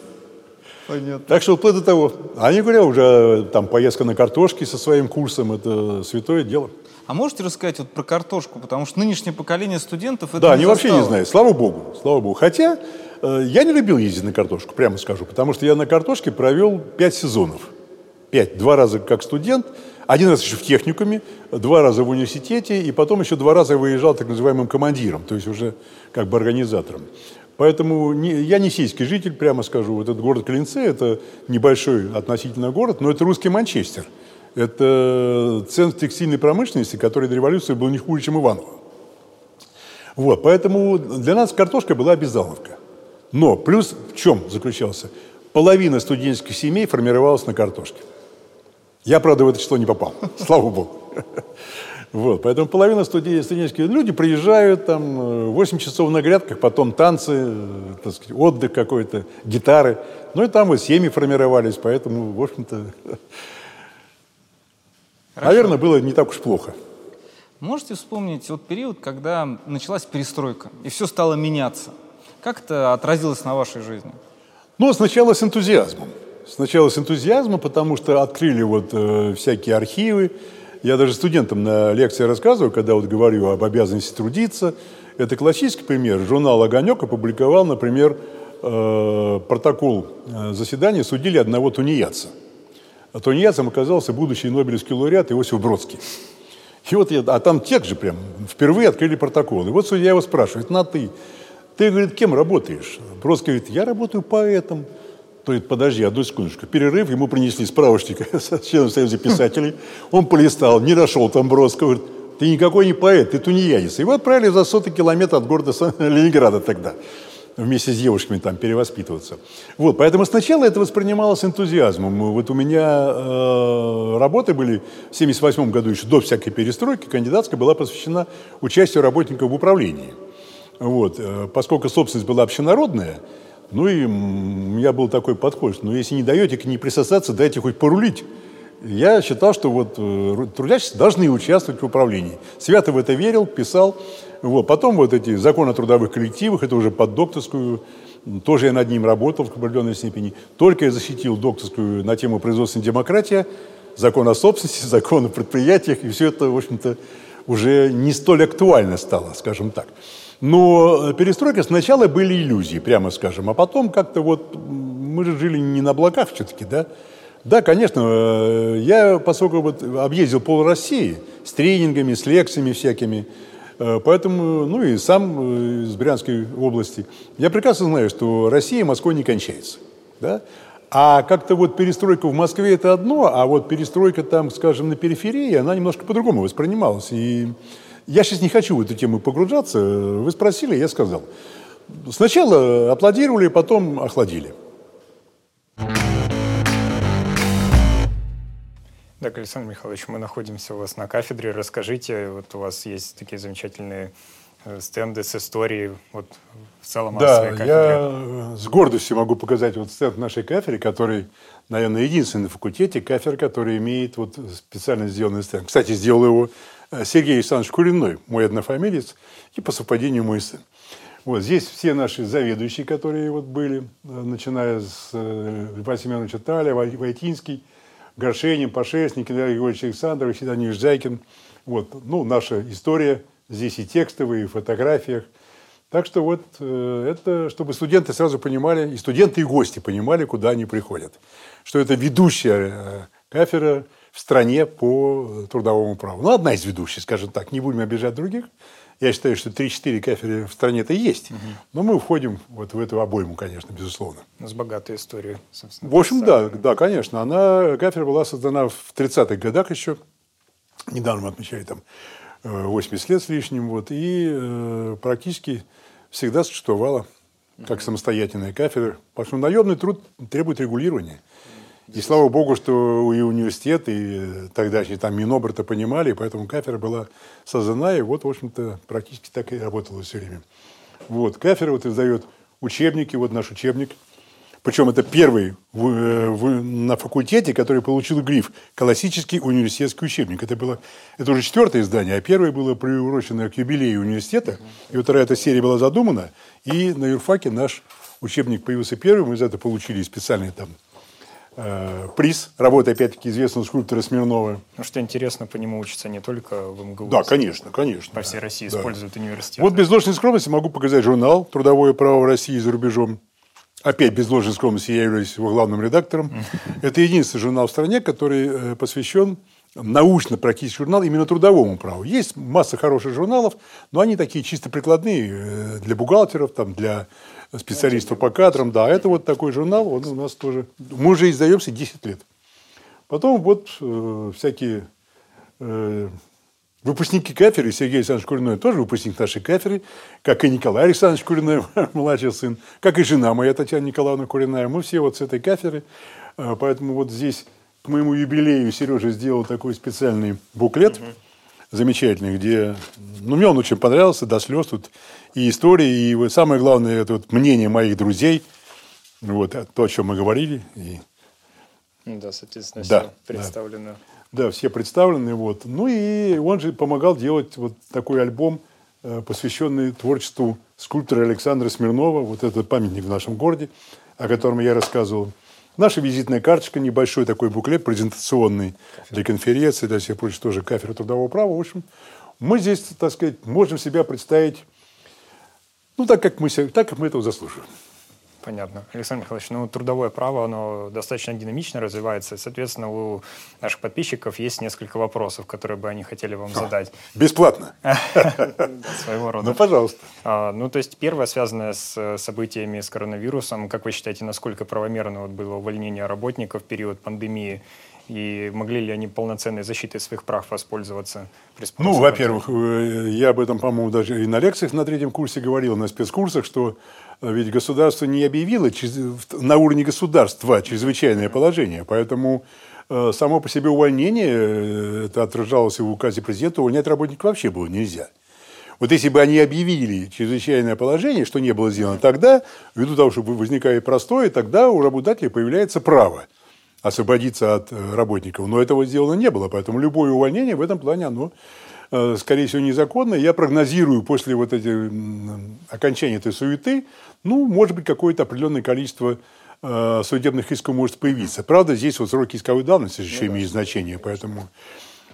Понятно. Так что вплоть до того. А не говоря уже там поездка на картошке со своим курсом, это святое дело. А можете рассказать вот про картошку? Потому что нынешнее поколение студентов это Да, не они вообще не застало. знают. Слава богу, слава богу. Хотя э, я не любил ездить на картошку, прямо скажу, потому что я на картошке провел пять сезонов. Пять. Два раза как студент, один раз еще в техникуме, два раза в университете, и потом еще два раза выезжал так называемым командиром, то есть уже как бы организатором. Поэтому не- я не сельский житель, прямо скажу. Вот этот город Клинцы – это небольшой относительно город, но это русский Манчестер. Это центр текстильной промышленности, который до революции был не хуже, чем Иваново. Вот, поэтому для нас картошка была обязаловка. Но плюс в чем заключался? Половина студенческих семей формировалась на картошке. Я, правда, в это число не попал, слава богу. Вот, поэтому половина студен- студенческих люди приезжают, там, э, 8 часов на грядках, потом танцы, э, так сказать, отдых какой-то, гитары. Ну и там вот семьи формировались, поэтому, в общем-то, наверное, было не так уж плохо. Можете вспомнить вот период, когда началась перестройка, и все стало меняться? Как это отразилось на вашей жизни? Ну, сначала с энтузиазмом. Сначала с энтузиазмом, потому что открыли вот э, всякие архивы. Я даже студентам на лекции рассказываю, когда вот говорю об обязанности трудиться. Это классический пример. Журнал «Огонек» опубликовал, например, э, протокол э, заседания судили одного тунеядца. А тунеядцем оказался будущий Нобелевский лауреат Иосиф Бродский. И вот я, а там текст же прям, впервые открыли протокол. И вот судья его спрашивает, на ты, ты, говорит, кем работаешь? Бродский говорит, я работаю поэтом. То есть, подожди, одну секундочку. Перерыв, ему принесли справочник с членом Союза писателей. Он полистал, не нашел там Бродского. Говорит, ты никакой не поэт, ты тунеядец. Его отправили за сотый километр от города Ленинграда тогда вместе с девушками там перевоспитываться. Вот, поэтому сначала это воспринималось энтузиазмом. Вот у меня э, работы были в 78 году, еще до всякой перестройки, кандидатская была посвящена участию работников в управлении. Вот, э, поскольку собственность была общенародная, ну и у меня был такой подход, что ну, если не даете к ней присосаться, дайте хоть порулить. Я считал, что вот э, ру- трудящиеся должны участвовать в управлении. Свято в это верил, писал. Вот. Потом вот эти законы о трудовых коллективах, это уже под докторскую, тоже я над ним работал в определенной степени. Только я защитил докторскую на тему производственной демократии, закон о собственности, закон о предприятиях, и все это, в общем-то, уже не столь актуально стало, скажем так. Но перестройка сначала были иллюзии, прямо скажем, а потом как-то вот мы же жили не на облаках все-таки, да? Да, конечно, э, я, поскольку вот объездил пол России с тренингами, с лекциями всякими, э, поэтому, ну и сам из Брянской области, я прекрасно знаю, что Россия Москвой не кончается, да? А как-то вот перестройка в Москве это одно, а вот перестройка там, скажем, на периферии, она немножко по-другому воспринималась. И я сейчас не хочу в эту тему погружаться. Вы спросили, я сказал. Сначала аплодировали, потом охладили. Так, Александр Михайлович, мы находимся у вас на кафедре. Расскажите, вот у вас есть такие замечательные э, стенды с историей вот, в целом да, о своей я с гордостью могу показать вот стенд нашей кафедры, который, наверное, единственный на факультете кафедра, который имеет вот специально сделанный стенд. Кстати, сделал его э, Сергей Александрович Куриной, мой однофамилец, и по совпадению мой сын. Вот здесь все наши заведующие, которые вот были, э, начиная с Льва Семеновича Таля, Войтинский, Горшенин, Пашесник, Геннадий Григорьевич Александров, Седаниш Зайкин. Вот, ну, наша история здесь и текстовые, и в фотографиях. Так что вот э, это, чтобы студенты сразу понимали, и студенты, и гости понимали, куда они приходят. Что это ведущая э, кафедра в стране по трудовому праву. Ну, одна из ведущих, скажем так, не будем обижать других. Я считаю, что 3-4 кафедры в стране-то есть, угу. но мы входим вот в эту обойму, конечно, безусловно. С богатой историей, собственно. В общем, да, да, конечно. Она, кафедра была создана в 30-х годах еще. Недавно мы отмечали там 80 э, лет с лишним. Вот, и э, практически всегда существовала как самостоятельная кафедра. Потому что наемный труд требует регулирования. И слава богу, что и университет, и тогда там Минобрта понимали, поэтому кафедра была создана, и вот, в общем-то, практически так и работала все время. Вот, кафедра вот издает учебники, вот наш учебник. Причем это первый в, в, на факультете, который получил гриф «Классический университетский учебник». Это, было, это уже четвертое издание, а первое было приурочено к юбилею университета. И вот эта серия была задумана, и на юрфаке наш учебник появился первым. Мы за это получили специальный там Э, приз работы, опять-таки, известного скульптора Смирнова. Ну, что интересно, по нему учатся не только в МГУ. Да, конечно, конечно. По всей России да. используют университет. Вот без ложной скромности могу показать журнал «Трудовое право в России за рубежом». Опять без ложной скромности я являюсь его главным редактором. Это единственный журнал в стране, который э, посвящен научно-практический журнал именно трудовому праву. Есть масса хороших журналов, но они такие чисто прикладные э, для бухгалтеров, там, для специалистов по кадрам. Да, это вот такой журнал, он у нас тоже. Мы уже издаемся 10 лет. Потом вот э, всякие э, выпускники кафедры, Сергей Александрович Куриной тоже выпускник нашей кафедры, как и Николай Александрович Куриной, младший сын, как и жена моя Татьяна Николаевна Куриная. Мы все вот с этой кафедры. Э, поэтому вот здесь к моему юбилею Сережа сделал такой специальный буклет. Угу замечательный, где, ну, мне он очень понравился, до слез тут и истории, и вот самое главное, это вот мнение моих друзей, вот, то, о чем мы говорили. И... Ну да, соответственно, да, все представлено. Да. да, все представлены, вот. Ну, и он же помогал делать вот такой альбом, э, посвященный творчеству скульптора Александра Смирнова, вот этот памятник в нашем городе, о котором я рассказывал. Наша визитная карточка, небольшой такой буклет презентационный для конференции, для всех прочих тоже кафедра трудового права. В общем, мы здесь, так сказать, можем себя представить, ну, так, как мы, так, как мы этого заслуживаем. Понятно. Александр Михайлович, ну, трудовое право, оно достаточно динамично развивается. Соответственно, у наших подписчиков есть несколько вопросов, которые бы они хотели вам задать. Бесплатно. Своего рода. Ну, пожалуйста. А, ну, то есть, первое, связанное с событиями с коронавирусом. Как вы считаете, насколько правомерно было увольнение работников в период пандемии? И могли ли они полноценной защитой своих прав воспользоваться? Ну, во-первых, э, я об этом, по-моему, даже и на лекциях на третьем курсе говорил, на спецкурсах, что э, ведь государство не объявило на уровне государства чрезвычайное положение. Поэтому э, само по себе увольнение, это отражалось и в указе президента, увольнять работников вообще было нельзя. Вот если бы они объявили чрезвычайное положение, что не было сделано, тогда, ввиду того, что возникает простое, тогда у работодателя появляется право – освободиться от э, работников. Но этого сделано не было, поэтому любое увольнение в этом плане, оно, э, скорее всего, незаконно. Я прогнозирую после вот этой, окончания этой суеты, ну, может быть, какое-то определенное количество э, судебных исков может появиться. Правда, здесь вот сроки исковой давности еще ну, имеют значение, поэтому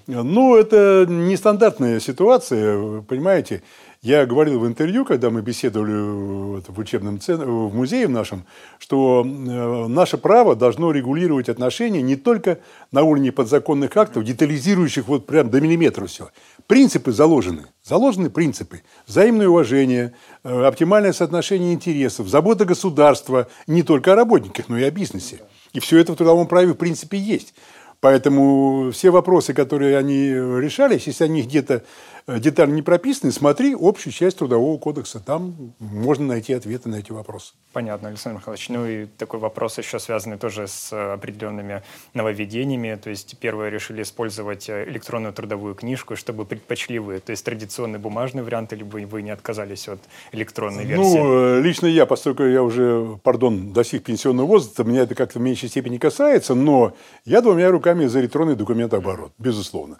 Ну, это нестандартная ситуация, понимаете. Я говорил в интервью, когда мы беседовали в учебном центре, в музее в нашем, что э, наше право должно регулировать отношения не только на уровне подзаконных актов, детализирующих вот прям до миллиметра все. Принципы заложены. Заложены принципы. Взаимное уважение, э, оптимальное соотношение интересов, забота государства не только о работниках, но и о бизнесе. И все это в трудовом праве в принципе есть. Поэтому все вопросы, которые они решались, если они где-то Э, детали не прописаны, смотри общую часть Трудового кодекса. Там можно найти ответы на эти вопросы. Понятно, Александр Михайлович. Ну и такой вопрос еще связанный тоже с э, определенными нововведениями. То есть первые решили использовать э, электронную трудовую книжку, чтобы предпочли вы, то есть традиционный бумажный вариант, или вы, вы не отказались от электронной ну, версии? Ну, лично я, поскольку я уже, пардон, достиг пенсионного возраста, меня это как-то в меньшей степени касается, но я двумя руками за электронный документооборот, безусловно.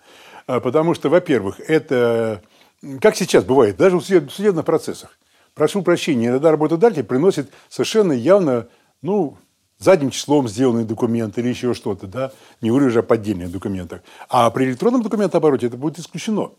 А, потому что, во-первых, это, как сейчас бывает, даже в судебных процессах. Прошу прощения, иногда работодатель приносит совершенно явно, ну, задним числом сделанный документ или еще что-то, да, не говорю уже о поддельных документах. А при электронном документообороте это будет исключено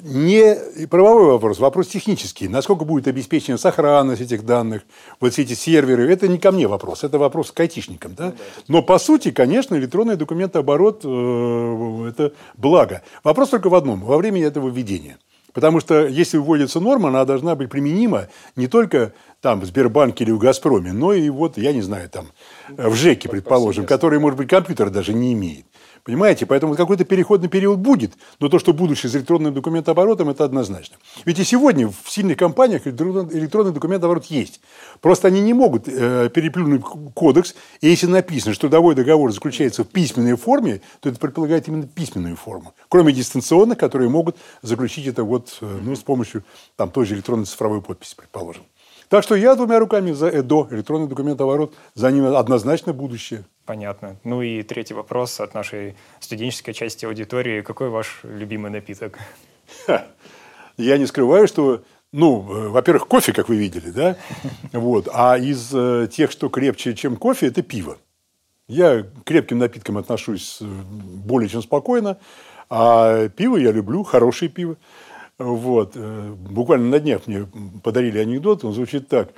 не правовой вопрос, вопрос технический. Насколько будет обеспечена сохранность этих данных, вот все эти серверы, это не ко мне вопрос, это вопрос к айтишникам. Да? Но по сути, конечно, электронный документооборот э, – это благо. Вопрос только в одном – во время этого введения. Потому что если вводится норма, она должна быть применима не только там в Сбербанке или в Газпроме, но и вот, я не знаю, там в ЖЭКе, предположим, который, может быть, компьютер даже не имеет. Понимаете? Поэтому какой-то переходный период будет, но то, что будущее с электронным документооборотом, это однозначно. Ведь и сегодня в сильных компаниях электронный документооборот есть. Просто они не могут э, переплюнуть кодекс, и если написано, что трудовой договор заключается в письменной форме, то это предполагает именно письменную форму. Кроме дистанционных, которые могут заключить это вот, э, ну, с помощью там, той же электронной цифровой подписи, предположим. Так что я двумя руками за ЭДО, электронный документооборот, за ним однозначно будущее. Понятно. Ну и третий вопрос от нашей студенческой части аудитории. Какой ваш любимый напиток? Ха. Я не скрываю, что, ну, э, во-первых, кофе, как вы видели, да? Вот. А из э, тех, что крепче, чем кофе, это пиво. Я к крепким напиткам отношусь э, более чем спокойно. А пиво я люблю, хорошее пиво. Вот. Буквально на днях мне подарили анекдот, он звучит так.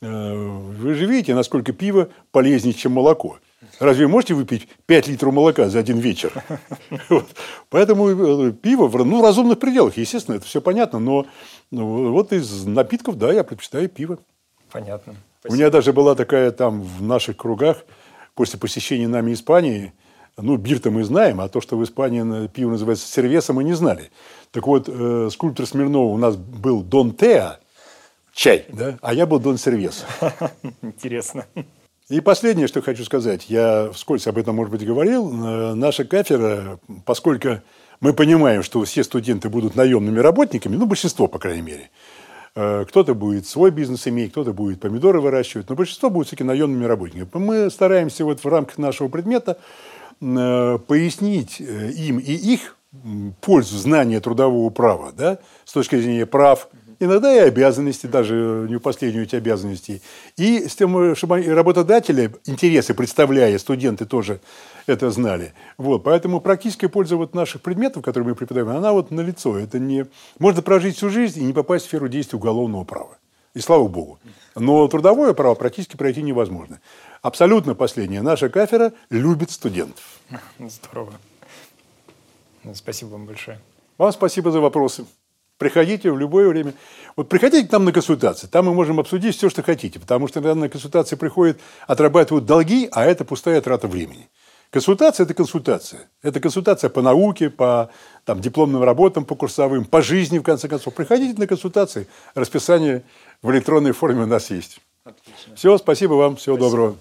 Вы же видите, насколько пиво полезнее, чем молоко. Разве можете выпить 5 литров молока за один вечер? Вот. Поэтому э, пиво в ну, разумных пределах, естественно, это все понятно, но ну, вот из напитков, да, я предпочитаю пиво. Понятно. Спасибо. У меня даже была такая там в наших кругах, после посещения нами Испании, ну, бир-то мы знаем, а то, что в Испании пиво называется сервесом, мы не знали. Так вот, э, скульптор Смирнова у нас был Дон Теа, чай, да, а я был Дон Сервес. Интересно. И последнее, что хочу сказать, я вскользь об этом, может быть, говорил, э, наша кафедра, поскольку мы понимаем, что все студенты будут наемными работниками, ну, большинство, по крайней мере, э, кто-то будет свой бизнес иметь, кто-то будет помидоры выращивать, но большинство будут все-таки наемными работниками. Мы стараемся вот в рамках нашего предмета э, пояснить им и их пользу знания трудового права, да, с точки зрения прав, иногда и обязанности, даже не в последнюю эти обязанности. И с тем, чтобы работодатели, интересы представляя, студенты тоже это знали. Вот, поэтому практическая польза вот наших предметов, которые мы преподаем, она вот налицо. Это не... Можно прожить всю жизнь и не попасть в сферу действия уголовного права. И слава богу. Но трудовое право практически пройти невозможно. Абсолютно последнее. Наша кафедра любит студентов. Здорово. Спасибо вам большое. Вам спасибо за вопросы. Приходите в любое время. Вот приходите к нам на консультации. Там мы можем обсудить все, что хотите. Потому что иногда на консультации приходят, отрабатывают долги, а это пустая трата времени. Консультация – это консультация. Это консультация по науке, по там, дипломным работам, по курсовым, по жизни, в конце концов. Приходите на консультации. Расписание в электронной форме у нас есть. Отлично. Все, спасибо вам. Всего спасибо.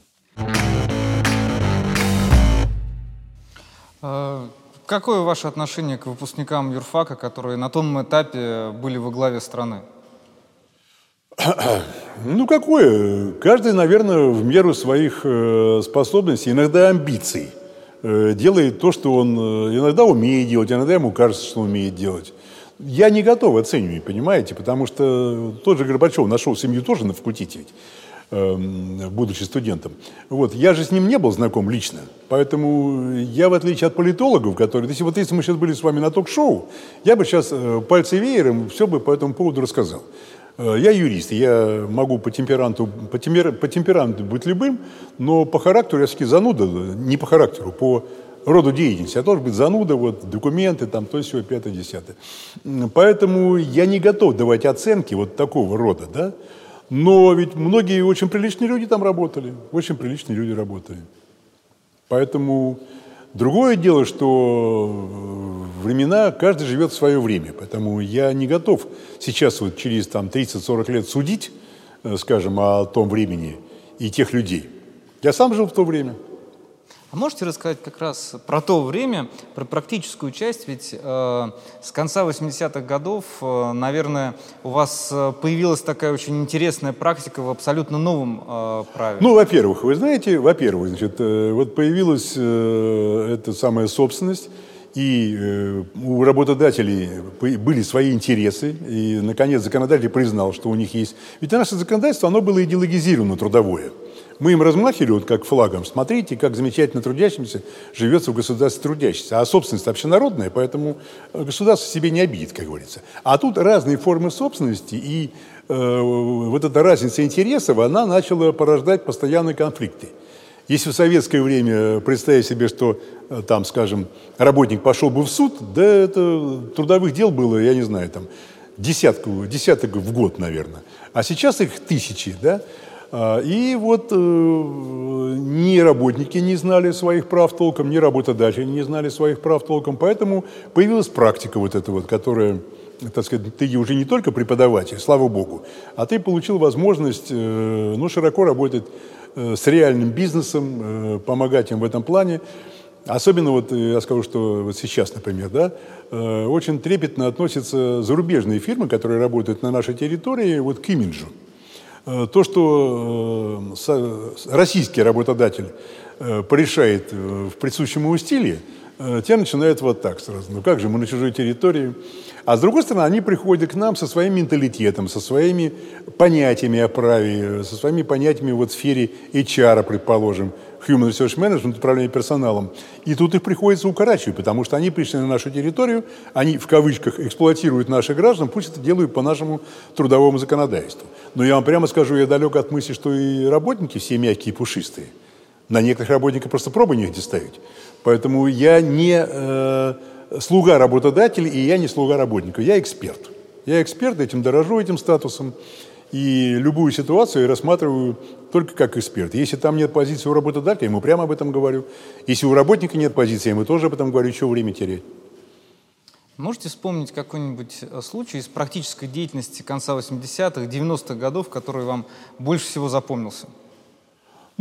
доброго. Какое ваше отношение к выпускникам юрфака, которые на том этапе были во главе страны? Ну, какое? Каждый, наверное, в меру своих э, способностей, иногда амбиций, э, делает то, что он э, иногда умеет делать, иногда ему кажется, что умеет делать. Я не готов оценивать, понимаете, потому что тот же Горбачев нашел семью тоже на факультете ведь. Эм, будучи студентом. Вот. Я же с ним не был знаком лично, поэтому я, в отличие от политологов, которые... Если, вот если мы сейчас были с вами на ток-шоу, я бы сейчас э, пальцы веером все бы по этому поводу рассказал. Э, я юрист, я могу по темпераменту, по, темпер, по темпераменту быть любым, но по характеру я все-таки зануда, не по характеру, по роду деятельности. Я должен быть зануда, вот, документы, там, то, все, пятое, десятое. Поэтому я не готов давать оценки вот такого рода, да, но ведь многие очень приличные люди там работали, очень приличные люди работали. Поэтому другое дело, что времена, каждый живет в свое время. Поэтому я не готов сейчас вот через там, 30-40 лет судить, э, скажем, о том времени и тех людей. Я сам жил в то время. А можете рассказать как раз про то время, про практическую часть? Ведь э, с конца 80-х годов, э, наверное, у вас э, появилась такая очень интересная практика в абсолютно новом э, праве. Ну, во-первых, вы знаете, во-первых, значит, э, вот появилась э, эта самая собственность, и э, у работодателей были свои интересы, и, наконец, законодатель признал, что у них есть... Ведь наше законодательство, оно было идеологизировано трудовое. Мы им размахивали вот как флагом. Смотрите, как замечательно трудящимся живется в государстве трудящихся. А собственность общенародная, поэтому государство себе не обидит, как говорится. А тут разные формы собственности, и э, вот эта разница интересов, она начала порождать постоянные конфликты. Если в советское время представить себе, что э, там, скажем, работник пошел бы в суд, да это трудовых дел было, я не знаю, там, десятку, десяток в год, наверное. А сейчас их тысячи, да? А, и вот э, ни работники не знали своих прав толком, ни работодатели не знали своих прав толком, поэтому появилась практика вот эта вот, которая, так сказать, ты уже не только преподаватель, слава богу, а ты получил возможность э, ну, широко работать э, с реальным бизнесом, помогать им в этом плане. Особенно вот я скажу, что вот сейчас, например, да, очень трепетно относятся зарубежные фирмы, которые работают на нашей территории, вот к имиджу. Э, то, что э, российский работодатель э, порешает в присущем ему стиле, те начинают вот так сразу. Ну как же, мы на чужой территории. А с другой стороны, они приходят к нам со своим менталитетом, со своими понятиями о праве, со своими понятиями вот в сфере HR, предположим, Human Research Management, управление персоналом. И тут их приходится укорачивать, потому что они пришли на нашу территорию, они в кавычках эксплуатируют наших граждан, пусть это делают по нашему трудовому законодательству. Но я вам прямо скажу, я далек от мысли, что и работники все мягкие и пушистые. На некоторых работников просто пробы негде ставить. Поэтому я не э, слуга работодателя, и я не слуга работника. Я эксперт. Я эксперт, этим дорожу, этим статусом. И любую ситуацию я рассматриваю только как эксперт. Если там нет позиции у работодателя, я ему прямо об этом говорю. Если у работника нет позиции, я ему тоже об этом говорю, еще время терять. Можете вспомнить какой-нибудь э, случай из практической деятельности конца 80-х, 90-х годов, который вам больше всего запомнился?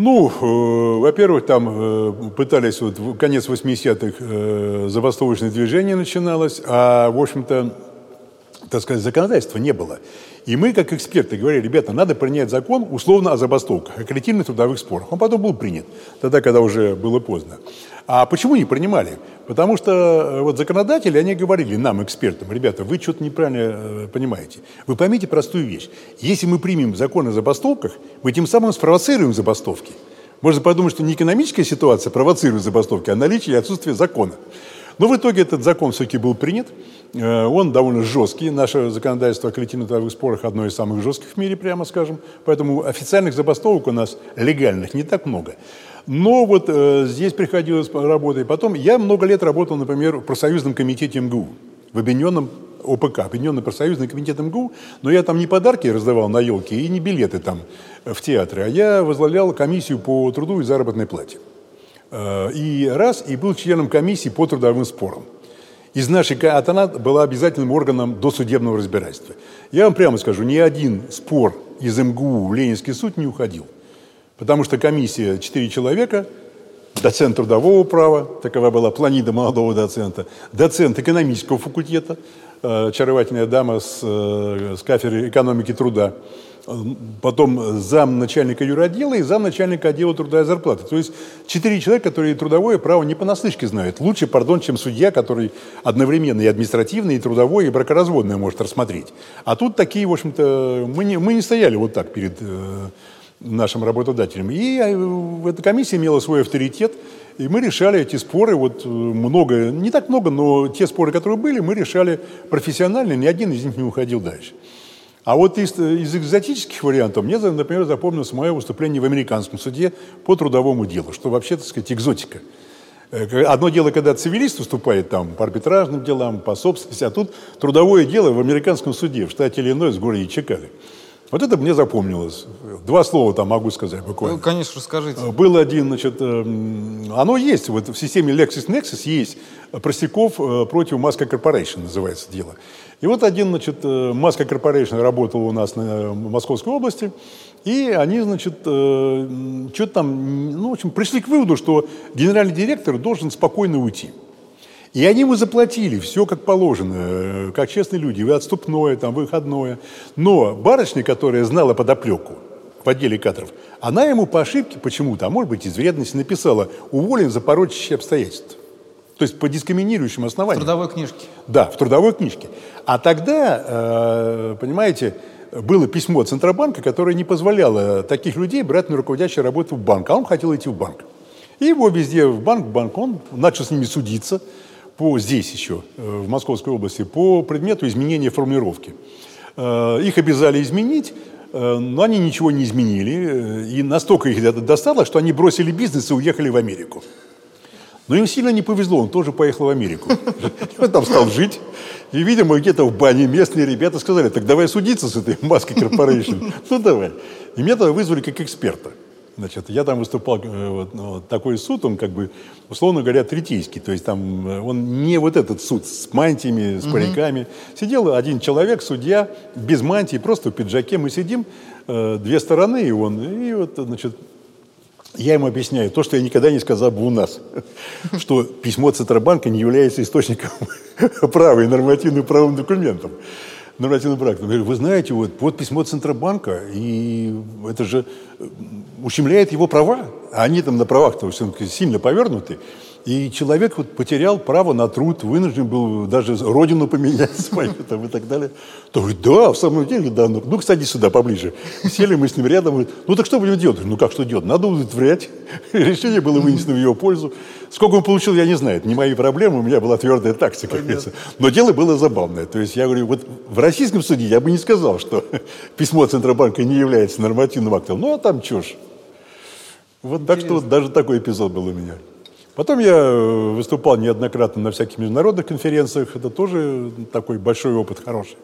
Ну, э, во-первых, там э, пытались, вот конец 80-х э, забастовочное движение начиналось, а, в общем-то, так сказать, законодательства не было. И мы, как эксперты, говорили, ребята, надо принять закон условно о забастовках, о коллективных трудовых спорах. Он потом был принят, тогда, когда уже было поздно. А почему не принимали? Потому что э, вот законодатели, они говорили нам, экспертам, ребята, вы что-то неправильно э, понимаете. Вы поймите простую вещь. Если мы примем закон о забастовках, мы тем самым спровоцируем забастовки. Можно подумать, что не экономическая ситуация провоцирует забастовки, а наличие и отсутствие закона. Но в итоге этот закон все-таки был принят. Э, он довольно жесткий. Наше законодательство о коллективных трудовых спорах одно из самых жестких в мире, прямо скажем. Поэтому официальных забастовок у нас легальных не так много. Но вот э, здесь приходилось работать. Потом я много лет работал, например, в профсоюзном комитете МГУ, в объединенном ОПК, Объединенный профсоюзный комитет МГУ, но я там не подарки раздавал на елке и не билеты там в театры, а я возглавлял комиссию по труду и заработной плате. Э, и раз, и был членом комиссии по трудовым спорам. Из нашей, а она была обязательным органом досудебного разбирательства. Я вам прямо скажу, ни один спор из МГУ в Ленинский суд не уходил. Потому что комиссия четыре человека, доцент трудового права, такова была планида молодого доцента, доцент экономического факультета, э, очаровательная дама с, э, с кафедры экономики труда, потом зам начальника юротдела и зам начальника отдела труда и зарплаты. То есть четыре человека, которые трудовое право не понаслышке знают. Лучше, пардон, чем судья, который одновременно и административное, и трудовое, и бракоразводное может рассмотреть. А тут такие, в общем-то, мы не, мы не стояли вот так перед, э, нашим работодателям. И эта комиссия имела свой авторитет, и мы решали эти споры, вот много, не так много, но те споры, которые были, мы решали профессионально, ни один из них не уходил дальше. А вот из, из экзотических вариантов мне, например, запомнилось мое выступление в американском суде по трудовому делу, что вообще, так сказать, экзотика. Э, одно дело, когда цивилист выступает там по арбитражным делам, по собственности, а тут трудовое дело в американском суде в штате Иллинойс, в городе Чикаго. Вот это мне запомнилось. Два слова там могу сказать буквально. Ну, конечно, расскажите. Э, был один, значит, эм, оно есть, вот в системе LexisNexis есть Простяков э, против Маска Corporation называется дело. И вот один, значит, Маска Corporation работал у нас на Московской области, и они, значит, что-то там, ну, в общем, пришли к выводу, что генеральный директор должен спокойно уйти. И они ему заплатили все как положено, э, как честные люди, отступное, там, выходное. Но барышня, которая знала подоплеку в отделе кадров, она ему по ошибке почему-то, а может быть из вредности, написала «уволен за порочащие обстоятельства». То есть по дискриминирующим основаниям. В трудовой книжке. Да, в трудовой книжке. А тогда, э, понимаете, было письмо Центробанка, которое не позволяло таких людей брать на руководящую работу в банк, а он хотел идти в банк. И его везде в банк, в банк, он начал с ними судиться, по здесь еще, э, в Московской области, по предмету изменения формулировки. Э, их обязали изменить, э, но они ничего не изменили. И настолько их это достало, что они бросили бизнес и уехали в Америку. Но им сильно не повезло, он тоже поехал в Америку. Он там стал жить. И, видимо, где-то в бане местные ребята сказали, так давай судиться с этой маской Corporation. Ну, давай. И меня тогда вызвали как эксперта. Значит, я там выступал, э, вот, ну, такой суд, он как бы, условно говоря, третейский, то есть там э, он не вот этот суд с мантиями, с париками. Угу. Сидел один человек, судья, без мантии, просто в пиджаке, мы сидим, э, две стороны, и он, и вот, значит, я ему объясняю то, что я никогда не сказал бы у нас, что письмо Центробанка не является источником права и нормативным правовым документом Я говорю, вы знаете, вот, вот письмо Центробанка, и это же ущемляет его права. А они там на правах-то сильно повернуты. И человек вот потерял право на труд, вынужден был даже родину поменять свою там, и так далее. То говорит, да, в самом деле, да. Ну, ну кстати, сюда поближе. Сели мы с ним рядом. Говорит, ну так что будем делать? Ну как что делать? Надо удовлетворять. Решение было вынесено в его пользу. Сколько он получил, я не знаю. Это не мои проблемы, у меня была твердая тактика. Но дело было забавное. То есть я говорю, вот в российском суде я бы не сказал, что письмо Центробанка не является нормативным актом. Ну а там чушь. Вот так что вот даже такой эпизод был у меня. Потом я э, выступал неоднократно на всяких международных конференциях. Это тоже такой большой опыт, хороший.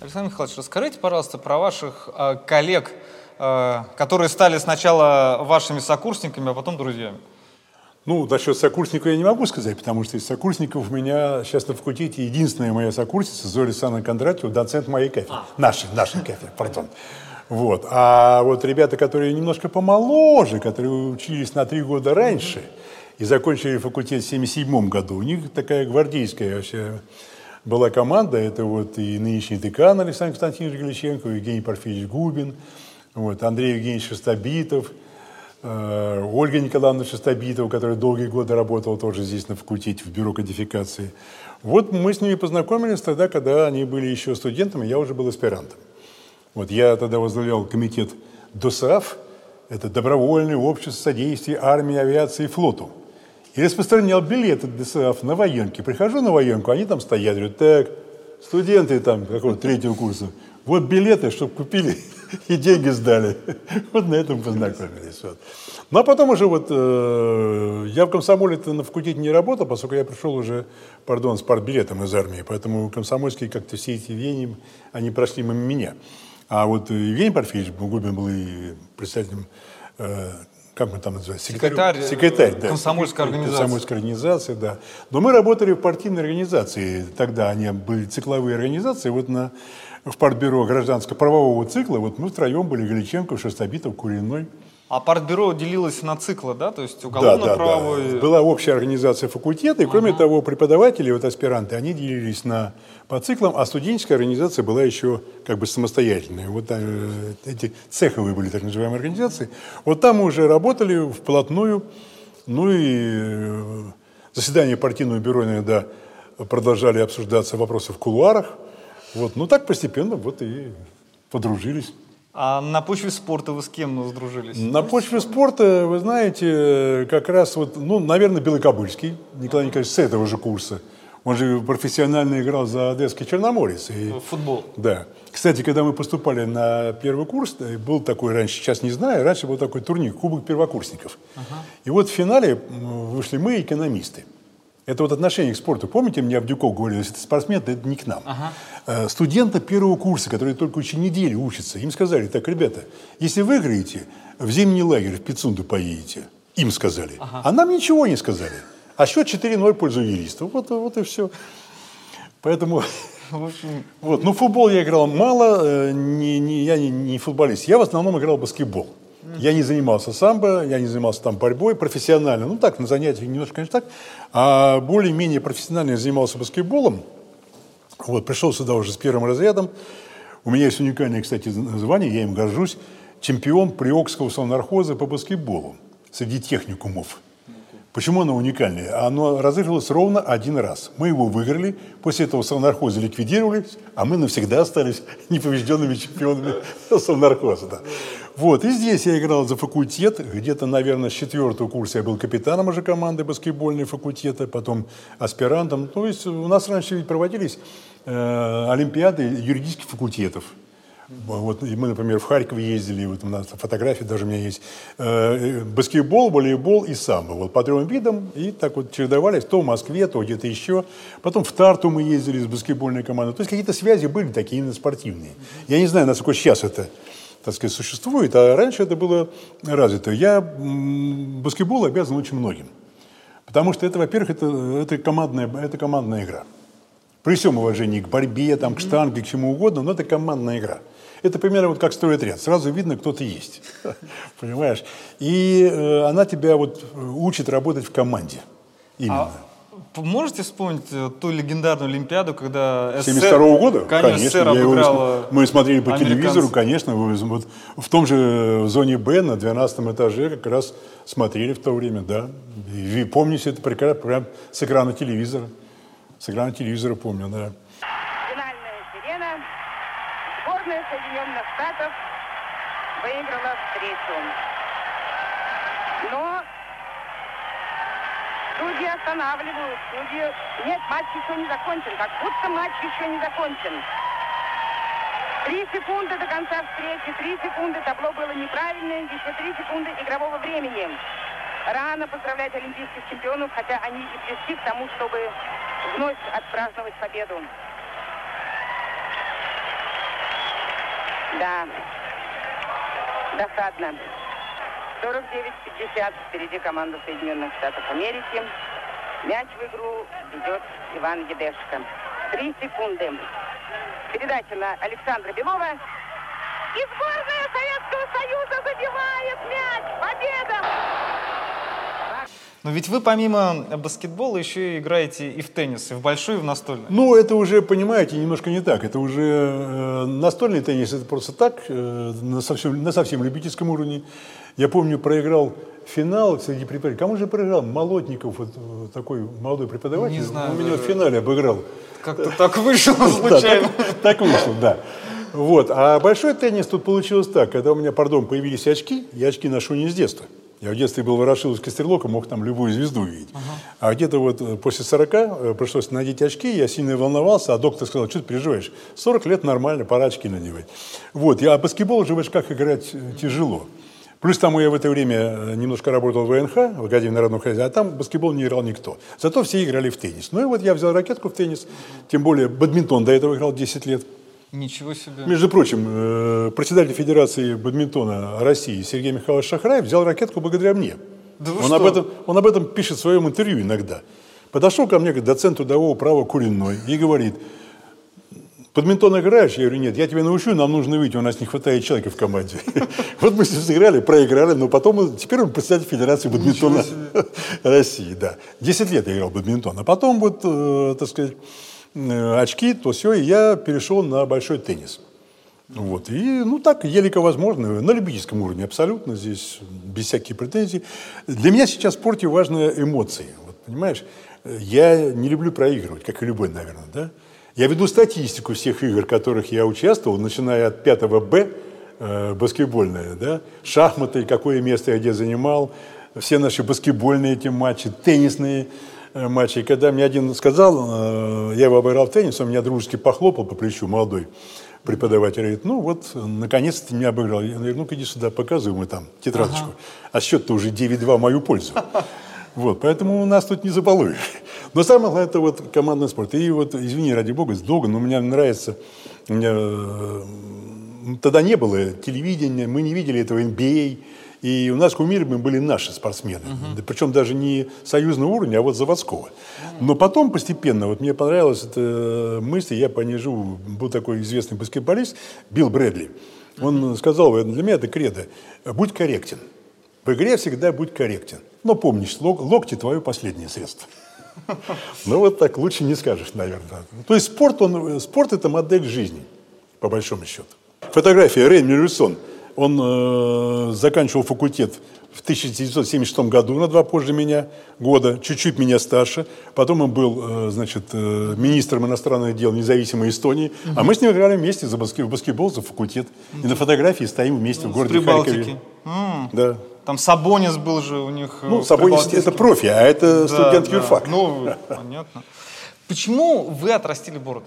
Александр Михайлович, расскажите, пожалуйста, про ваших э, коллег, э, которые стали сначала вашими сокурсниками, а потом друзьями. Ну, насчет сокурсников я не могу сказать, потому что из сокурсников у меня сейчас на факультете единственная моя сокурсница Зоя Александровна Кондратьева, доцент моей кафедры. А. Нашей, нашей кафедры, пардон. Вот. А вот ребята, которые немножко помоложе, которые учились на три года раньше и закончили факультет в 1977 году, у них такая гвардейская вообще была команда. Это вот и нынешний декан Александр Константинович Галиченко, Евгений Порфирьевич Губин, вот, Андрей Евгеньевич Шестобитов, э, Ольга Николаевна Шестобитова, которая долгие годы работала тоже здесь на факультете в бюро кодификации. Вот мы с ними познакомились тогда, когда они были еще студентами, я уже был аспирантом. Вот я тогда возглавлял комитет ДОСАФ, это Добровольное общество содействия армии, авиации и флоту. И распространял билеты ДСАФ на военки. Прихожу на военку, они там стоят, говорят, так, студенты там какого-то третьего курса, вот билеты, чтобы купили и деньги сдали. Вот на этом познакомились. Вот. Ну а потом уже вот э, я в комсомоле на факультете не работал, поскольку я пришел уже, пардон, с партбилетом из армии, поэтому комсомольские как-то все эти веяния, они прошли мимо меня. А вот Евгений Порфирьевич Губин был и председателем, э, как мы там называем? Секретарь, секретарь да. комсомольской организации. Комсомольской организации, да. Но мы работали в партийной организации. Тогда они были цикловые организации. Вот на, в партбюро гражданско-правового цикла вот мы втроем были Галиченко, Шестобитов, Куриной. А партбюро делилось на циклы, да? То есть уголовно-правовой... Да, да, да. Была общая организация факультета, и кроме ага. того, преподаватели, вот аспиранты, они делились на по циклам, а студенческая организация была еще как бы самостоятельная. Вот э, эти цеховые были так называемые организации. Вот там мы уже работали вплотную, ну и э, заседания партийного бюро иногда продолжали обсуждаться вопросы в кулуарах. Вот, ну так постепенно вот и подружились. А на почве спорта вы с кем сдружились? На почве спорта, вы знаете, как раз вот, ну, наверное, Белокобыльский, Николай Николаевич с этого же курса. Он же профессионально играл за Одесский Черноморец. И, Футбол. Да. Кстати, когда мы поступали на первый курс, был такой раньше, сейчас не знаю, раньше был такой турнир, Кубок первокурсников. Ага. И вот в финале вышли мы, экономисты. Это вот отношение к спорту. Помните, мне Авдюков говорил, если ты спортсмен, то это не к нам. Ага. Э, студенты первого курса, которые только еще неделю учатся, им сказали, так, ребята, если выиграете, в зимний лагерь в Пицунду поедете. Им сказали. Ага. А нам ничего не сказали. А счет 4-0 в пользу юристов. Вот, вот и все. Поэтому... В общем... Вот. Ну, футбол я играл мало, э, не, не, я не, не футболист. Я в основном играл в баскетбол. Я не занимался самбо, я не занимался там борьбой профессионально. Ну так, на занятиях немножко, конечно, так. А более-менее профессионально я занимался баскетболом. Вот, пришел сюда уже с первым разрядом. У меня есть уникальное, кстати, звание, я им горжусь. Чемпион Приокского совнархоза по баскетболу среди техникумов. Почему оно уникальное? Оно разыгрывалось ровно один раз. Мы его выиграли, после этого совнархоза ликвидировались, а мы навсегда остались неповрежденными чемпионами совнархоза. Да. Вот, и здесь я играл за факультет, где-то, наверное, с четвертого курса я был капитаном уже команды баскетбольной факультета, потом аспирантом. То есть у нас раньше проводились э, олимпиады юридических факультетов. Вот мы, например, в Харьков ездили, вот у нас фотографии даже у меня есть. Э, баскетбол, волейбол и самбо. Вот по трем видам. И так вот чередовались. То в Москве, то где-то еще. Потом в Тарту мы ездили с баскетбольной командой. То есть какие-то связи были такие именно спортивные. Я не знаю, насколько сейчас это так сказать, существует, а раньше это было развито. Я баскетбол обязан очень многим. Потому что это, во-первых, это, это, командная, это командная игра. При всем уважении к борьбе, там, к штанге, к чему угодно, но это командная игра. Это примерно вот как строит ряд. Сразу видно, кто ты есть. Понимаешь? И э, она тебя вот учит работать в команде. Именно. А Можете вспомнить э, ту легендарную Олимпиаду, когда СССР... 72 -го года? Конечно. СССР обыграла мы смотрели по телевизору, конечно. Вот в том же зоне Б на 12 этаже как раз смотрели в то время, да. И помните это прекрасно, прям с экрана телевизора. С экрана телевизора помню, да. Штатов выиграла встречу. Но Судьи останавливают, судьи... Нет, матч еще не закончен, как будто матч еще не закончен. Три секунды до конца встречи, три секунды табло было неправильное, еще три секунды игрового времени. Рано поздравлять олимпийских чемпионов, хотя они и близки к тому, чтобы вновь отпраздновать победу. Да, досадно. 49-50 впереди команда Соединенных Штатов Америки. Мяч в игру ведет Иван Едешко. Три секунды. Передача на Александра Белова. И сборная Советского Союза забивает мяч. Победа! Но ведь вы помимо баскетбола еще и играете и в теннис, и в большой, и в настольный. Ну, это уже, понимаете, немножко не так. Это уже э, настольный теннис, это просто так, э, на, совсем, на совсем любительском уровне. Я помню, проиграл финал среди преподавателей. Кому же проиграл? Молотников, вот, э, такой молодой преподаватель. Не знаю. Он меня в финале обыграл. Как-то так вышло случайно. Так вышло, да. Вот. А большой теннис тут получилось так. Когда у меня, пардон, появились очки, я очки ношу не с детства. Я в детстве был ворошиловской стрелок и мог там любую звезду видеть. Ага. А где-то вот э, после 40 э, пришлось надеть очки, я сильно волновался, а доктор сказал, что ты переживаешь? 40 лет нормально, пора очки надевать. Вот, я, а баскетбол уже в очках играть э, тяжело. Плюс тому я в это время немножко работал в ВНХ, в Академии народного хозяйства, а там баскетбол не играл никто. Зато все играли в теннис. Ну и вот я взял ракетку в теннис, тем более бадминтон до этого играл 10 лет. Ничего себе. Между прочим, э, председатель Федерации бадминтона России Сергей Михайлович Шахраев взял ракетку благодаря мне. Да он, об этом, он об этом пишет в своем интервью иногда. Подошел ко мне доцент трудового права Куриной и говорит, Бадминтон играешь? Я говорю, нет, я тебя научу, нам нужно выйти, у нас не хватает человека в команде. Вот мы сыграли, проиграли, но потом, теперь он председатель Федерации бадминтона России, да. Десять лет я играл в бадминтон. А потом вот, э, так сказать, очки, то все, и я перешел на большой теннис. Вот. И, ну, так, елико возможно, на любительском уровне абсолютно, здесь без всяких претензий. Для меня сейчас в спорте важны эмоции, вот, понимаешь? Я не люблю проигрывать, как и любой, наверное, да? Я веду статистику всех игр, в которых я участвовал, начиная от 5 Б, э, баскетбольное, да, шахматы, какое место я где занимал, все наши баскетбольные эти матчи, теннисные э, матчи. И когда мне один сказал, э, я его обыграл в теннис, он меня дружески похлопал по плечу, молодой преподаватель, говорит, ну вот, наконец-то ты меня обыграл. Я говорю, ну-ка иди сюда, показывай ему там тетрадочку. Ага. А счет-то уже 9-2 в мою пользу. Вот, поэтому у нас тут не забалуешь. Но самое главное, это вот командный спорт. И вот, извини, ради бога, долго, но мне нравится, у меня э, тогда не было телевидения, мы не видели этого NBA, и у нас кумирами были наши спортсмены. Uh-huh. Причем даже не союзного уровня, а вот заводского. Но потом постепенно, вот мне понравилась эта мысль, я понижу, был такой известный баскетболист Билл Брэдли. Он сказал, для меня это кредо, будь корректен. В игре всегда будь корректен. Но помнишь, лок, локти твое последнее средство. Ну вот так лучше не скажешь, наверное. То есть спорт, он, спорт это модель жизни, по большому счету. Фотография Рейн Мюррисон. Он э, заканчивал факультет в 1976 году, на два позже меня года, чуть-чуть меня старше. Потом он был, э, значит, э, министром иностранных дел независимой Эстонии. Угу. А мы с ним играли вместе за баскетбол, баскетбол за факультет. Угу. И на фотографии стоим вместе ну, в городе Харькове. Да. Там Сабонис был же у них. Ну, Сабонис это профи, а это да, студент да. юрфак. Ну, понятно. Почему вы отрастили бороду?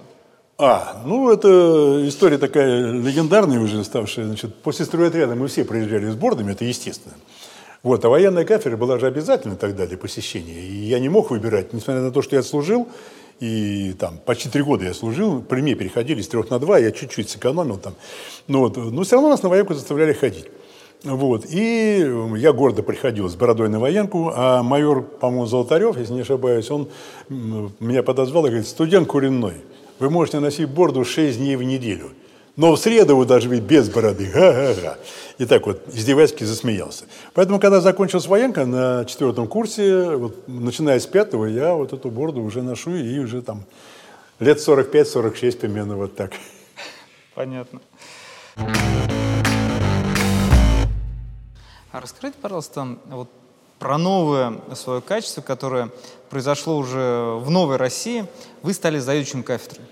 А, ну это история такая легендарная уже ставшая. Значит, после стройотряда мы все приезжали с бордами, это естественно. Вот, а военная кафедра была же обязательно тогда для посещения. И я не мог выбирать, несмотря на то, что я служил, и там почти три года я служил, при мне переходили с трех на два, я чуть-чуть сэкономил там. Ну, вот, но все равно нас на военку заставляли ходить. Вот. И я гордо приходил с бородой на военку, а майор, по-моему, Золотарев, если не ошибаюсь, он меня подозвал и говорит, студент куренной, вы можете носить бороду 6 дней в неделю, но в среду вы должны быть без бороды. Ха-ха-ха. И так вот издевательски засмеялся. Поэтому, когда закончилась военка на четвертом курсе, вот, начиная с пятого, я вот эту бороду уже ношу и уже там лет 45-46 примерно вот так. Понятно. А расскажите, пожалуйста, вот про новое свое качество, которое произошло уже в новой России. Вы стали заведующим кафедрой.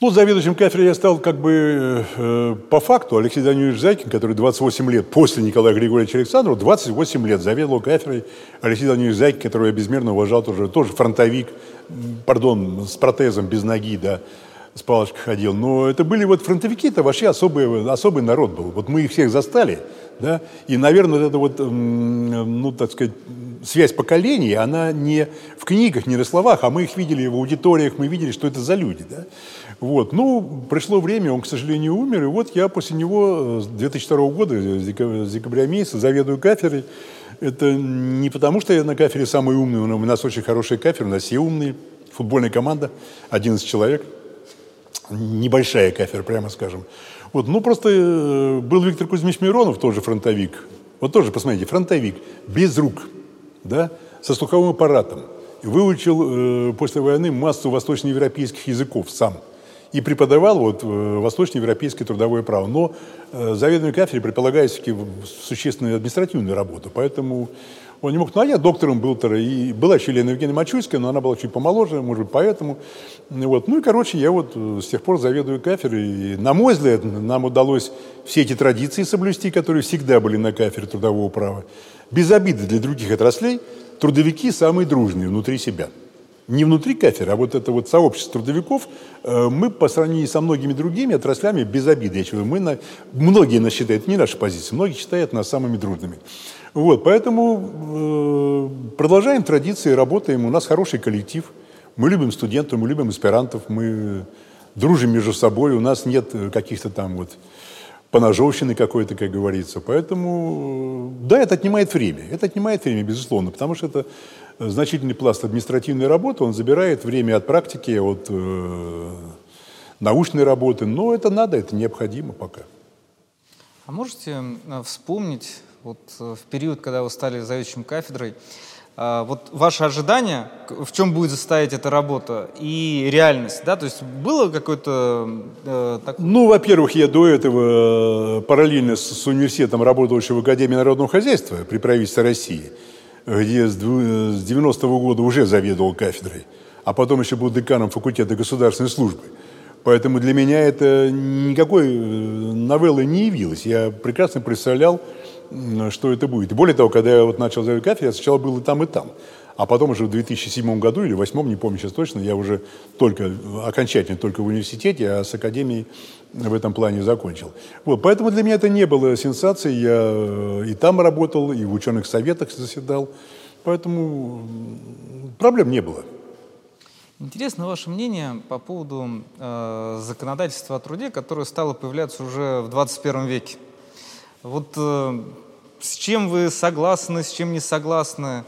Ну, заведующим кафедрой я стал как бы э, по факту. Алексей Данилович Зайкин, который 28 лет после Николая Григорьевича Александрова, 28 лет заведовал кафедрой. Алексей Данилович Зайкин, которого я безмерно уважал, тоже, тоже фронтовик, пардон, с протезом, без ноги, да, с палочкой ходил. Но это были вот фронтовики, это вообще особый, особый народ был. Вот мы их всех застали, да, и, наверное, вот эта вот, ну, так сказать, связь поколений, она не в книгах, не на словах, а мы их видели в аудиториях, мы видели, что это за люди, да. Вот, ну, пришло время, он, к сожалению, умер, и вот я после него с 2002 года, с декабря месяца, заведую кафедрой. Это не потому, что я на кафедре самый умный, у нас очень хорошая кафедра, у нас все умные, футбольная команда, 11 человек – небольшая кафедра, прямо скажем. Вот, ну, просто э, был Виктор Кузьмич Миронов, тоже фронтовик. Вот тоже, посмотрите, фронтовик, без рук, да, со слуховым аппаратом. Выучил э, после войны массу восточноевропейских языков сам. И преподавал вот, э, восточноевропейское трудовое право. Но э, заведуемый кафедре предполагает существенную административную работу. Поэтому он не мог. Ну, а я доктором был, и была еще Елена Евгения Мачуйская, но она была чуть помоложе, может быть, поэтому. Вот. Ну и, короче, я вот э, с тех пор заведую кафедрой. И, на мой взгляд, нам удалось все эти традиции соблюсти, которые всегда были на кафедре трудового права. Без обиды для других отраслей, трудовики самые дружные внутри себя. Не внутри кафедры, а вот это вот сообщество трудовиков, э, мы по сравнению со многими другими отраслями без обиды. Я чувствую, мы на, многие нас считают, не наша позиция, многие считают нас самыми дружными. Вот, поэтому э, продолжаем традиции, работаем. У нас хороший коллектив. Мы любим студентов, мы любим аспирантов, мы дружим между собой. У нас нет каких-то там вот поножовщины какой-то, как говорится. Поэтому, да, это отнимает время. Это отнимает время, безусловно, потому что это значительный пласт административной работы, он забирает время от практики, от э, научной работы. Но это надо, это необходимо пока. А можете э, вспомнить вот э, в период, когда вы стали заведующим кафедрой, а, вот ваши ожидания, в чем будет состоять эта работа, и реальность, да, то есть было какое-то... Э, так... Ну, во-первых, я до этого э, параллельно с, с университетом работал еще в Академии народного хозяйства при правительстве России, где с, с 90-го года уже заведовал кафедрой. а потом еще был деканом факультета государственной службы. Поэтому для меня это никакой э, новеллы не явилось. Я прекрасно представлял, что это будет. И более того, когда я вот начал заводить кафедру, я сначала был и там, и там. А потом уже в 2007 году или 2008, не помню сейчас точно, я уже только, окончательно только в университете, а с академией в этом плане закончил. Вот, поэтому для меня это не было сенсацией. Я э, и там работал, и в ученых советах заседал. Поэтому проблем не было. Интересно ваше мнение по поводу э, законодательства о труде, которое стало появляться уже в 21 веке. Вот э, с чем вы согласны, с чем не согласны?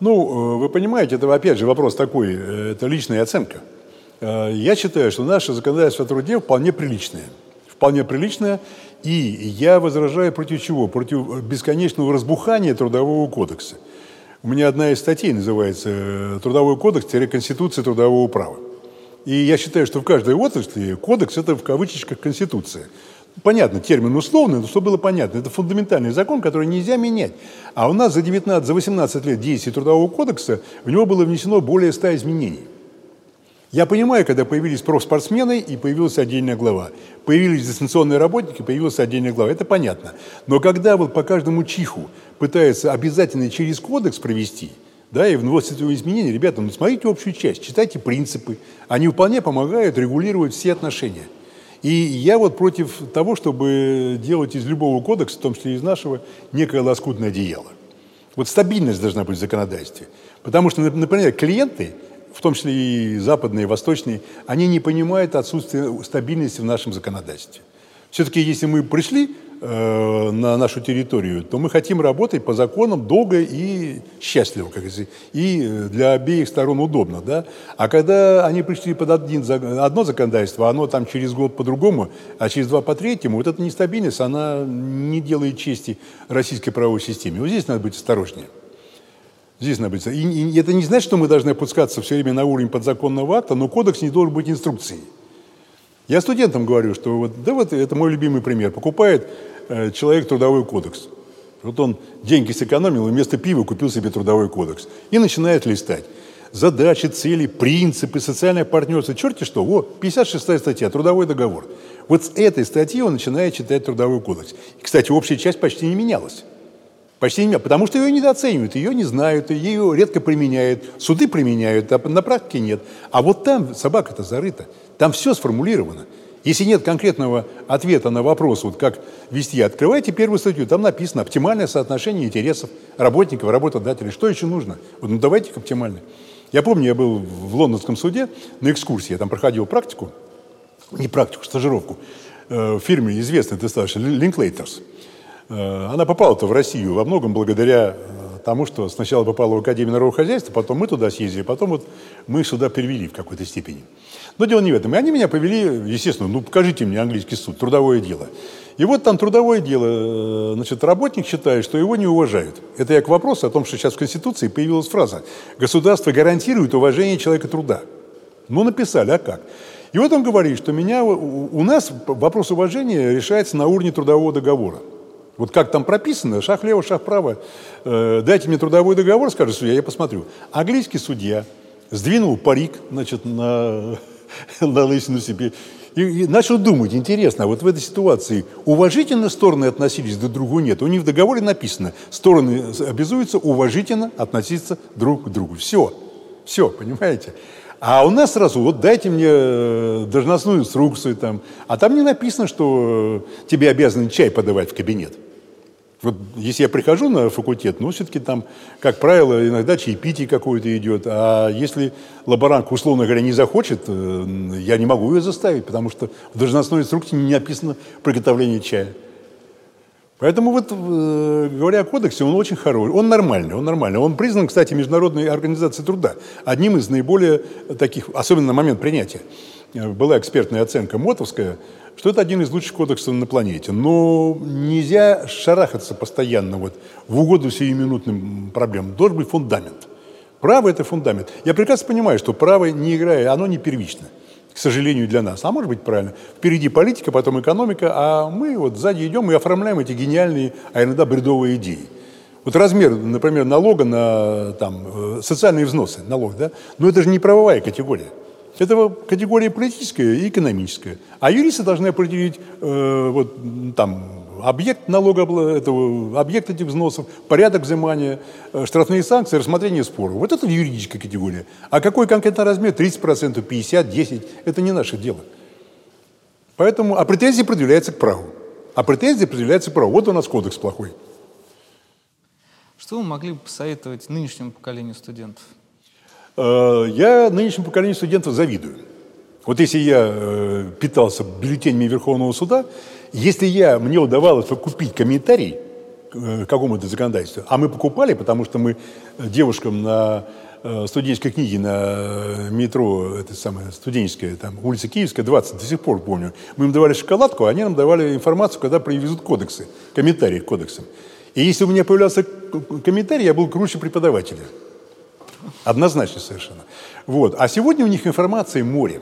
Ну, э, вы понимаете, это опять же вопрос такой, э, это личная оценка. Э, я считаю, что наше законодательство о труде вполне приличное. Вполне приличное. И я возражаю против чего? Против бесконечного разбухания трудового кодекса. У меня одна из статей называется «Трудовой кодекс-конституция трудового права». И я считаю, что в каждой отрасли кодекс – это в кавычках конституция. Понятно, термин условный, но чтобы было понятно, это фундаментальный закон, который нельзя менять. А у нас за 19, за 18 лет действия Трудового кодекса в него было внесено более 100 изменений. Я понимаю, когда появились профспортсмены и появилась отдельная глава. Появились дистанционные работники, появилась отдельная глава. Это понятно. Но когда вот по каждому чиху пытаются обязательно через кодекс провести, да, и вносят его изменения, ребята, ну смотрите общую часть, читайте принципы. Они вполне помогают регулировать все отношения. И я вот против того, чтобы делать из любого кодекса, в том числе из нашего, некое лоскутное одеяло. Вот стабильность должна быть в законодательстве. Потому что, например, клиенты в том числе и западные, и восточные, они не понимают отсутствие стабильности в нашем законодательстве. Все-таки, если мы пришли э, на нашу территорию, то мы хотим работать по законам долго и счастливо, как говорится, и для обеих сторон удобно. Да? А когда они пришли под один, одно законодательство, оно там через год по-другому, а через два по третьему, вот эта нестабильность, она не делает чести российской правовой системе. Вот здесь надо быть осторожнее. Здесь надо быть. И, и это не значит, что мы должны опускаться все время на уровень подзаконного акта, но кодекс не должен быть инструкцией. Я студентам говорю, что вот, да вот это мой любимый пример. Покупает человек трудовой кодекс. Вот он деньги сэкономил и вместо пива купил себе трудовой кодекс. И начинает листать. Задачи, цели, принципы, социальное партнерство. Черти что, вот, 56 статья, трудовой договор. Вот с этой статьи он начинает читать трудовой кодекс. И, кстати, общая часть почти не менялась. Почти не потому что ее недооценивают, ее не знают, ее редко применяют, суды применяют, а на практике нет. А вот там собака-то зарыта, там все сформулировано. Если нет конкретного ответа на вопрос, вот как вести, открывайте первую статью, там написано оптимальное соотношение интересов работников, работодателей. Что еще нужно? Вот, ну давайте оптимально. Я помню, я был в лондонском суде на экскурсии, я там проходил практику, не практику, стажировку, э, в фирме известной достаточно, Linklater's. Э, она попала-то в Россию во многом благодаря тому, что сначала попала в Академию народного хозяйства, потом мы туда съездили, потом вот мы сюда перевели в какой-то степени. Но дело не в этом. И они меня повели, естественно, ну покажите мне английский суд, трудовое дело. И вот там трудовое дело, э, значит, работник считает, что его не уважают. Это я к вопросу о том, что сейчас в Конституции появилась фраза «Государство гарантирует уважение человека труда». Ну, написали, а как? И вот он говорит, что меня, у нас вопрос уважения решается на уровне трудового договора. Вот как там прописано, шаг лево, шаг право. Э, дайте мне трудовой договор, скажет судья, я посмотрю. Английский судья сдвинул парик, значит, на, на лысину себе и, и начал думать, интересно, а вот в этой ситуации уважительно стороны относились друг к другу нет. У них в договоре написано, стороны обязуются уважительно относиться друг к другу. Все, все, понимаете? А у нас сразу, вот дайте мне э, должностную инструкцию там, а там не написано, что э, тебе обязаны чай подавать в кабинет. Вот если я прихожу на факультет, ну, все-таки там, как правило, иногда чаепитие какое-то идет. А если лаборантка, условно говоря, не захочет, э, я не могу ее заставить, потому что в должностной инструкции не написано приготовление чая. Поэтому вот, э, говоря о кодексе, он очень хороший, он нормальный, он нормальный. Он признан, кстати, Международной организацией труда одним из наиболее таких, особенно на момент принятия. Э, была экспертная оценка мотовская, что это один из лучших кодексов на планете. Но нельзя шарахаться постоянно вот в угоду сиюминутным проблемам. Должен быть фундамент. Право – это фундамент. Я прекрасно понимаю, что право не играет, оно не первично к сожалению, для нас. А может быть, правильно. Впереди политика, потом экономика, а мы вот сзади идем и оформляем эти гениальные, а иногда бредовые идеи. Вот размер, например, налога на там, э, социальные взносы, налог, да, но это же не правовая категория. Это категория политическая и экономическая. А юристы должны определить э, вот, там, объект налога, этого, объект этих взносов, порядок взимания, э, штрафные санкции, рассмотрение споров. Вот это юридическая категория. А какой конкретно размер? 30%, 50%, 10%? Это не наше дело. Поэтому, а претензии предъявляются к праву. А претензии предъявляются к праву. Вот у нас кодекс плохой. Что вы могли бы посоветовать нынешнему поколению студентов? Э, я нынешнему поколению студентов завидую. Вот если я э, питался бюллетенями Верховного суда, если я, мне удавалось купить комментарий э, к какому-то законодательству, а мы покупали, потому что мы девушкам на студенческой книге на метро, это самое, студенческая, там, улица Киевская, 20, до сих пор помню. Мы им давали шоколадку, а они нам давали информацию, когда привезут кодексы, комментарии к кодексам. И если у меня появлялся комментарий, я был круче преподавателя. Однозначно совершенно. Вот. А сегодня у них информации море.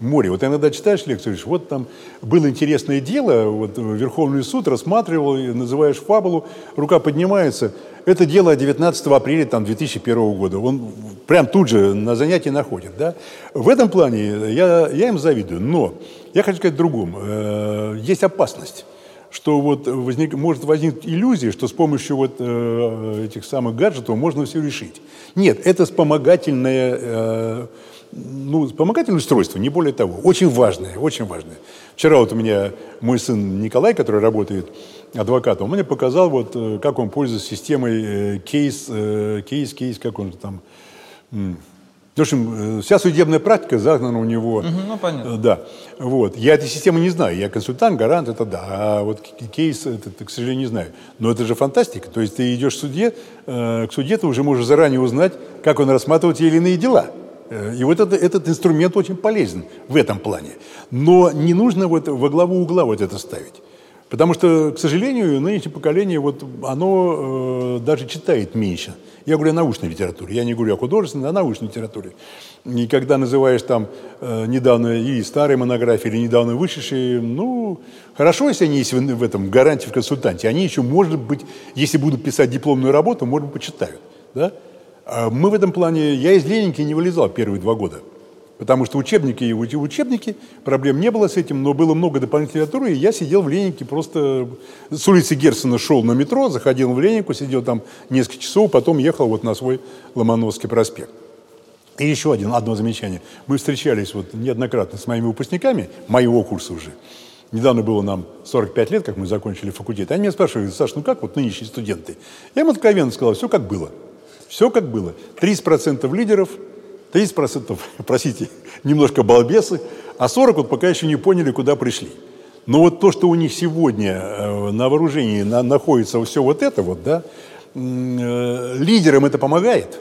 Море. Вот иногда читаешь лекцию, говоришь, вот там было интересное дело, вот Верховный суд рассматривал, называешь фабулу, рука поднимается. Это дело 19 апреля там, 2001 года. Он прям тут же на занятии находит. Да? В этом плане я, я им завидую. Но я хочу сказать другому. Э, есть опасность что вот возник, может возникнуть иллюзия, что с помощью вот э, этих самых гаджетов можно все решить. Нет, это вспомогательное, э, ну, вспомогательное устройство, не более того. Очень важное, очень важное. Вчера вот у меня мой сын Николай, который работает адвокатом, он мне показал, вот, э, как он пользуется системой э, кейс, э, кейс, кейс, как он там в общем, вся судебная практика загнана у него. Угу, ну, понятно. Да. Вот. Я этой системы не знаю. Я консультант, гарант, это да. А вот кейс, это, это, к сожалению, не знаю. Но это же фантастика. То есть ты идешь к суде, э, к суде ты уже можешь заранее узнать, как он рассматривает те или иные дела. Э, и вот это, этот инструмент очень полезен в этом плане. Но не нужно вот во главу угла вот это ставить. Потому что, к сожалению, нынешнее поколение, вот, оно э, даже читает меньше. Я говорю о научной литературе, я не говорю о художественной, а о научной литературе. И когда называешь там э, недавно и старые монографии, или недавно вышедшие, ну, хорошо, если они есть в, в этом гарантии в консультанте. Они еще, может быть, если будут писать дипломную работу, может быть, почитают. Да? А мы в этом плане, я из Ленинки не вылезал первые два года. Потому что учебники и учебники, проблем не было с этим, но было много дополнительной литературы, и я сидел в Ленинке просто... С улицы Герцена шел на метро, заходил в Ленинку, сидел там несколько часов, потом ехал вот на свой Ломановский проспект. И еще один, одно замечание. Мы встречались вот неоднократно с моими выпускниками, моего курса уже. Недавно было нам 45 лет, как мы закончили факультет. Они меня спрашивают, Саш, ну как вот нынешние студенты? Я им откровенно сказал, все как было. Все как было. 30% лидеров – 30%, простите, немножко балбесы, а 40% вот пока еще не поняли, куда пришли. Но вот то, что у них сегодня э, на вооружении на, находится все вот это вот, да, э, лидерам это помогает.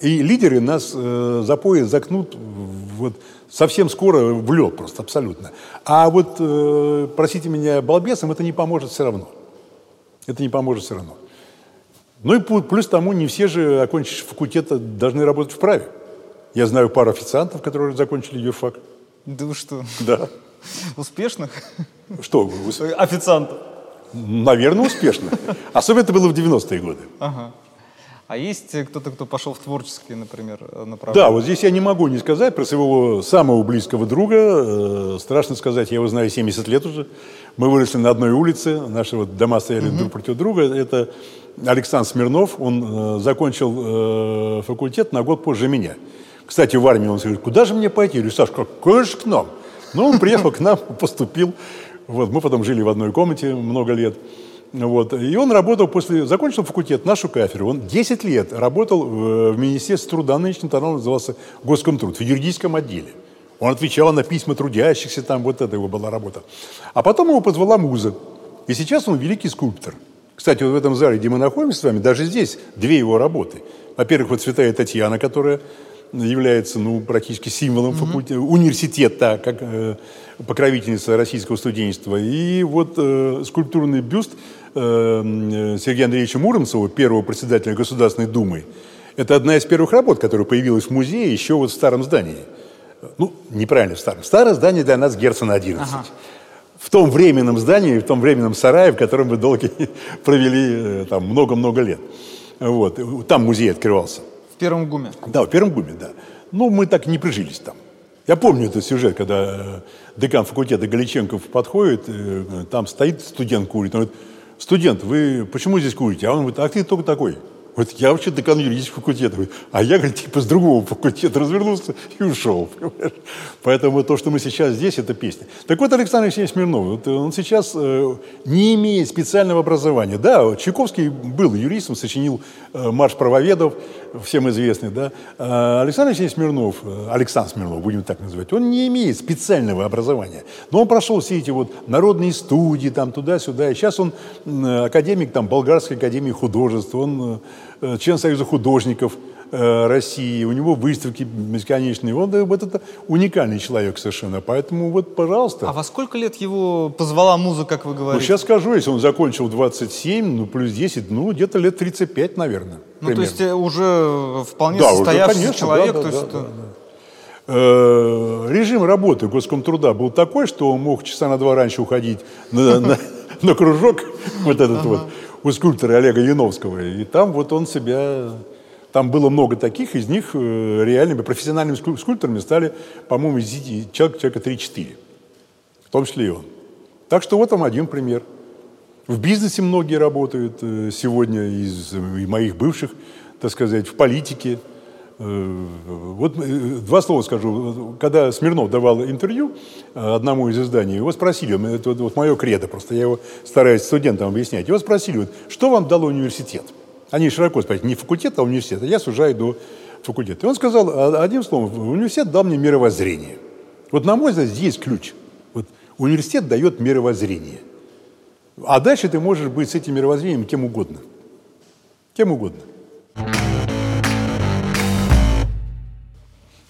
И лидеры нас э, за пояс закнут вот, совсем скоро в лед просто, абсолютно. А вот, э, простите меня, балбесам это не поможет все равно. Это не поможет все равно. Ну и плюс тому, не все же, окончившие факультет, должны работать в праве. Я знаю пару официантов, которые закончили юрфак. Да вы что? Да. Успешных? Что? Официантов. Наверное, успешно. Особенно это было в 90-е годы. Ага. А есть кто-то, кто пошел в творческие, например, направления? Да, вот здесь я не могу не сказать про своего самого близкого друга. Э, страшно сказать, я его знаю 70 лет уже. Мы выросли на одной улице, наши вот дома стояли угу. друг против друга. Это Александр Смирнов, он э, закончил э, факультет на год позже меня. Кстати, в армии он говорит, куда же мне пойти? Я говорю, Саш, какой к нам? Ну, он приехал к нам, поступил. Вот, мы потом жили в одной комнате много лет. Вот. И он работал после... Закончил факультет, нашу кафедру. Он 10 лет работал в, в Министерстве труда, нынешний тогда назывался Госкомтруд, в юридическом отделе. Он отвечал на письма трудящихся, там вот это его была работа. А потом его позвала муза. И сейчас он великий скульптор. Кстати, вот в этом зале, где мы находимся с вами, даже здесь две его работы. Во-первых, вот «Святая Татьяна», которая является ну, практически символом mm-hmm. факультета, университета, как э, покровительница российского студенчества. И вот э, скульптурный бюст э, Сергея Андреевича Муромцева, первого председателя Государственной Думы, это одна из первых работ, которая появилась в музее еще вот в старом здании. Ну, неправильно в старом. Старое здание для нас Герцена 11. Ага. В том временном здании, в том временном сарае, в котором мы долго провели там много-много лет. Вот. Там музей открывался. В Первом ГУМе? Да, в Первом ГУМе, да. Ну, мы так и не прижились там. Я помню этот сюжет, когда декан факультета Галиченков подходит, там стоит студент курит, он говорит, студент, вы почему здесь курите? А он говорит, а ты только такой. Вот я вообще декан юридического факультета. А я, говорит, типа с другого факультета развернулся и ушел. Понимаешь? Поэтому то, что мы сейчас здесь, это песня. Так вот, Александр Алексеевич Смирнов, вот он сейчас э, не имеет специального образования. Да, Чайковский был юристом, сочинил э, «Марш правоведов», всем известный, да. А Александр Алексеевич Смирнов, э, Александр Смирнов, будем так называть, он не имеет специального образования. Но он прошел все эти вот народные студии, там, туда-сюда. И сейчас он академик, там, Болгарской академии художеств, он Э, член Союза художников э, России, у него выставки бесконечные. Он да, вот это уникальный человек совершенно. Поэтому вот, пожалуйста. А во сколько лет его позвала музыка, как вы ну, говорите? Ну, сейчас скажу, если он закончил 27, ну, плюс 10, ну, где-то лет 35, наверное. Ну, примерно. то есть э, уже вполне да, состоявшийся уже, конечно, человек. Да, да, то есть да, да, да. Режим работы Госкомтруда был такой, что он мог часа на два раньше уходить на, на, на кружок, вот этот вот, у скульптора Олега Яновского. И там вот он себя... Там было много таких, из них э, реальными профессиональными скульпторами стали, по-моему, из человека, человека 3-4. В том числе и он. Так что вот вам один пример. В бизнесе многие работают э, сегодня из моих бывших, так сказать, в политике – Э, вот э, два слова скажу. Когда Смирнов давал интервью э, одному из изданий, его спросили, это вот мое кредо просто, я его стараюсь студентам объяснять, его спросили, вот, что вам дал университет? Они широко спросили, не факультет, а университет, я сужаю до факультета. И он сказал а, одним словом, университет дал мне мировоззрение. Вот на мой взгляд, здесь ключ. Вот университет дает мировоззрение. А дальше ты можешь быть с этим мировоззрением кем угодно. Кем угодно.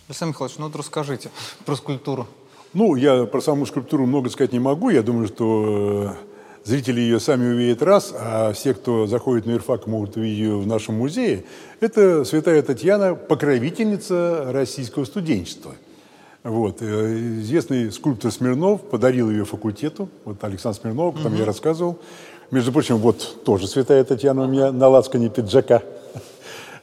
Александр Михайлович, ну вот расскажите про скульптуру. Ну, я про саму скульптуру много сказать не могу. Я думаю, что э, зрители ее сами увидят раз, а все, кто заходит на Ирфак, могут увидеть ее в нашем музее. Это святая Татьяна, покровительница российского студенчества. Вот. Э, известный скульптор Смирнов подарил ее факультету. Вот Александр Смирнов, там угу. я рассказывал. Между прочим, вот тоже святая Татьяна у меня на лацкане пиджака.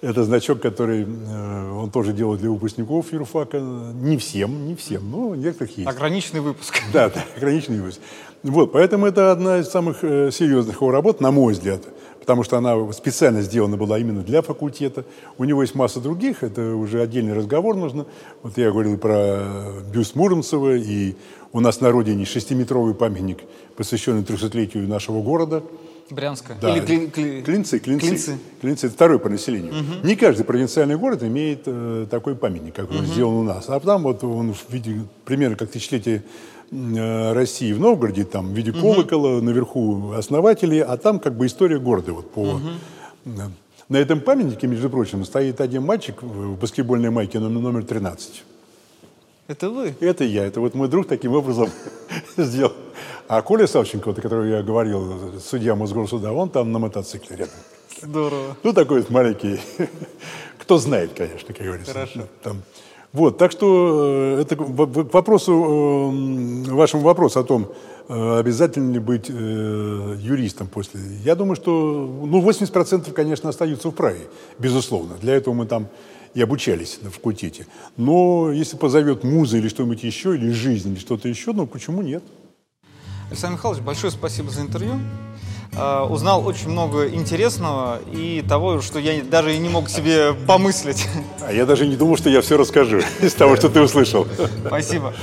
Это значок, который э, он тоже делает для выпускников юрфака. Не всем, не всем, но некоторых есть. Ограниченный выпуск. Да, да, ограниченный выпуск. Вот, поэтому это одна из самых э, серьезных его работ, на мой взгляд, потому что она специально сделана была именно для факультета. У него есть масса других, это уже отдельный разговор нужно. Вот я говорил про бюст Муромцева, и у нас на родине шестиметровый памятник, посвященный 300-летию нашего города – Брянска? Да. Или кли, кли... Клинцы, клинцы. Клинцы. Клинцы – это второй по населению. Угу. Не каждый провинциальный город имеет э, такой памятник, как он сделан у нас. А там вот он в виде, примерно как тысячелетие э, России в Новгороде, там в виде угу. колокола, наверху основатели, а там как бы история города вот по... Угу. На этом памятнике, между прочим, стоит один мальчик в баскетбольной майке номер 13. Это вы? Это я. Это вот мой друг таким образом сделал. А Коля Савченко, о котором я говорил, судья Мосгорсуда, он там на мотоцикле рядом. Здорово. Ну, такой вот маленький. Кто знает, конечно, как говорится. Хорошо. Там. Вот, так что э, это к вопросу, э, вашему вопросу о том, э, обязательно ли быть юристом после. Я думаю, что ну, 80% конечно, остаются в праве, безусловно. Для этого мы там и обучались на факультете. Но если позовет муза или что-нибудь еще, или жизнь, или что-то еще, ну почему нет? Александр Михайлович, большое спасибо за интервью. Uh, узнал очень много интересного и того, что я даже и не мог себе помыслить. А я даже не думал, что я все расскажу из того, что ты услышал. Спасибо.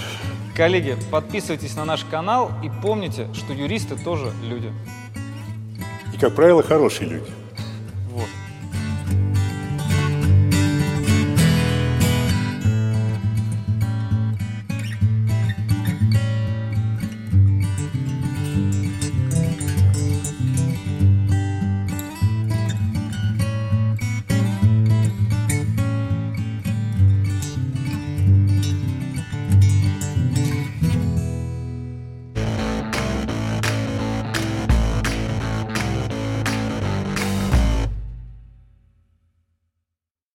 Коллеги, подписывайтесь на наш канал и помните, что юристы тоже люди. И, как правило, хорошие люди.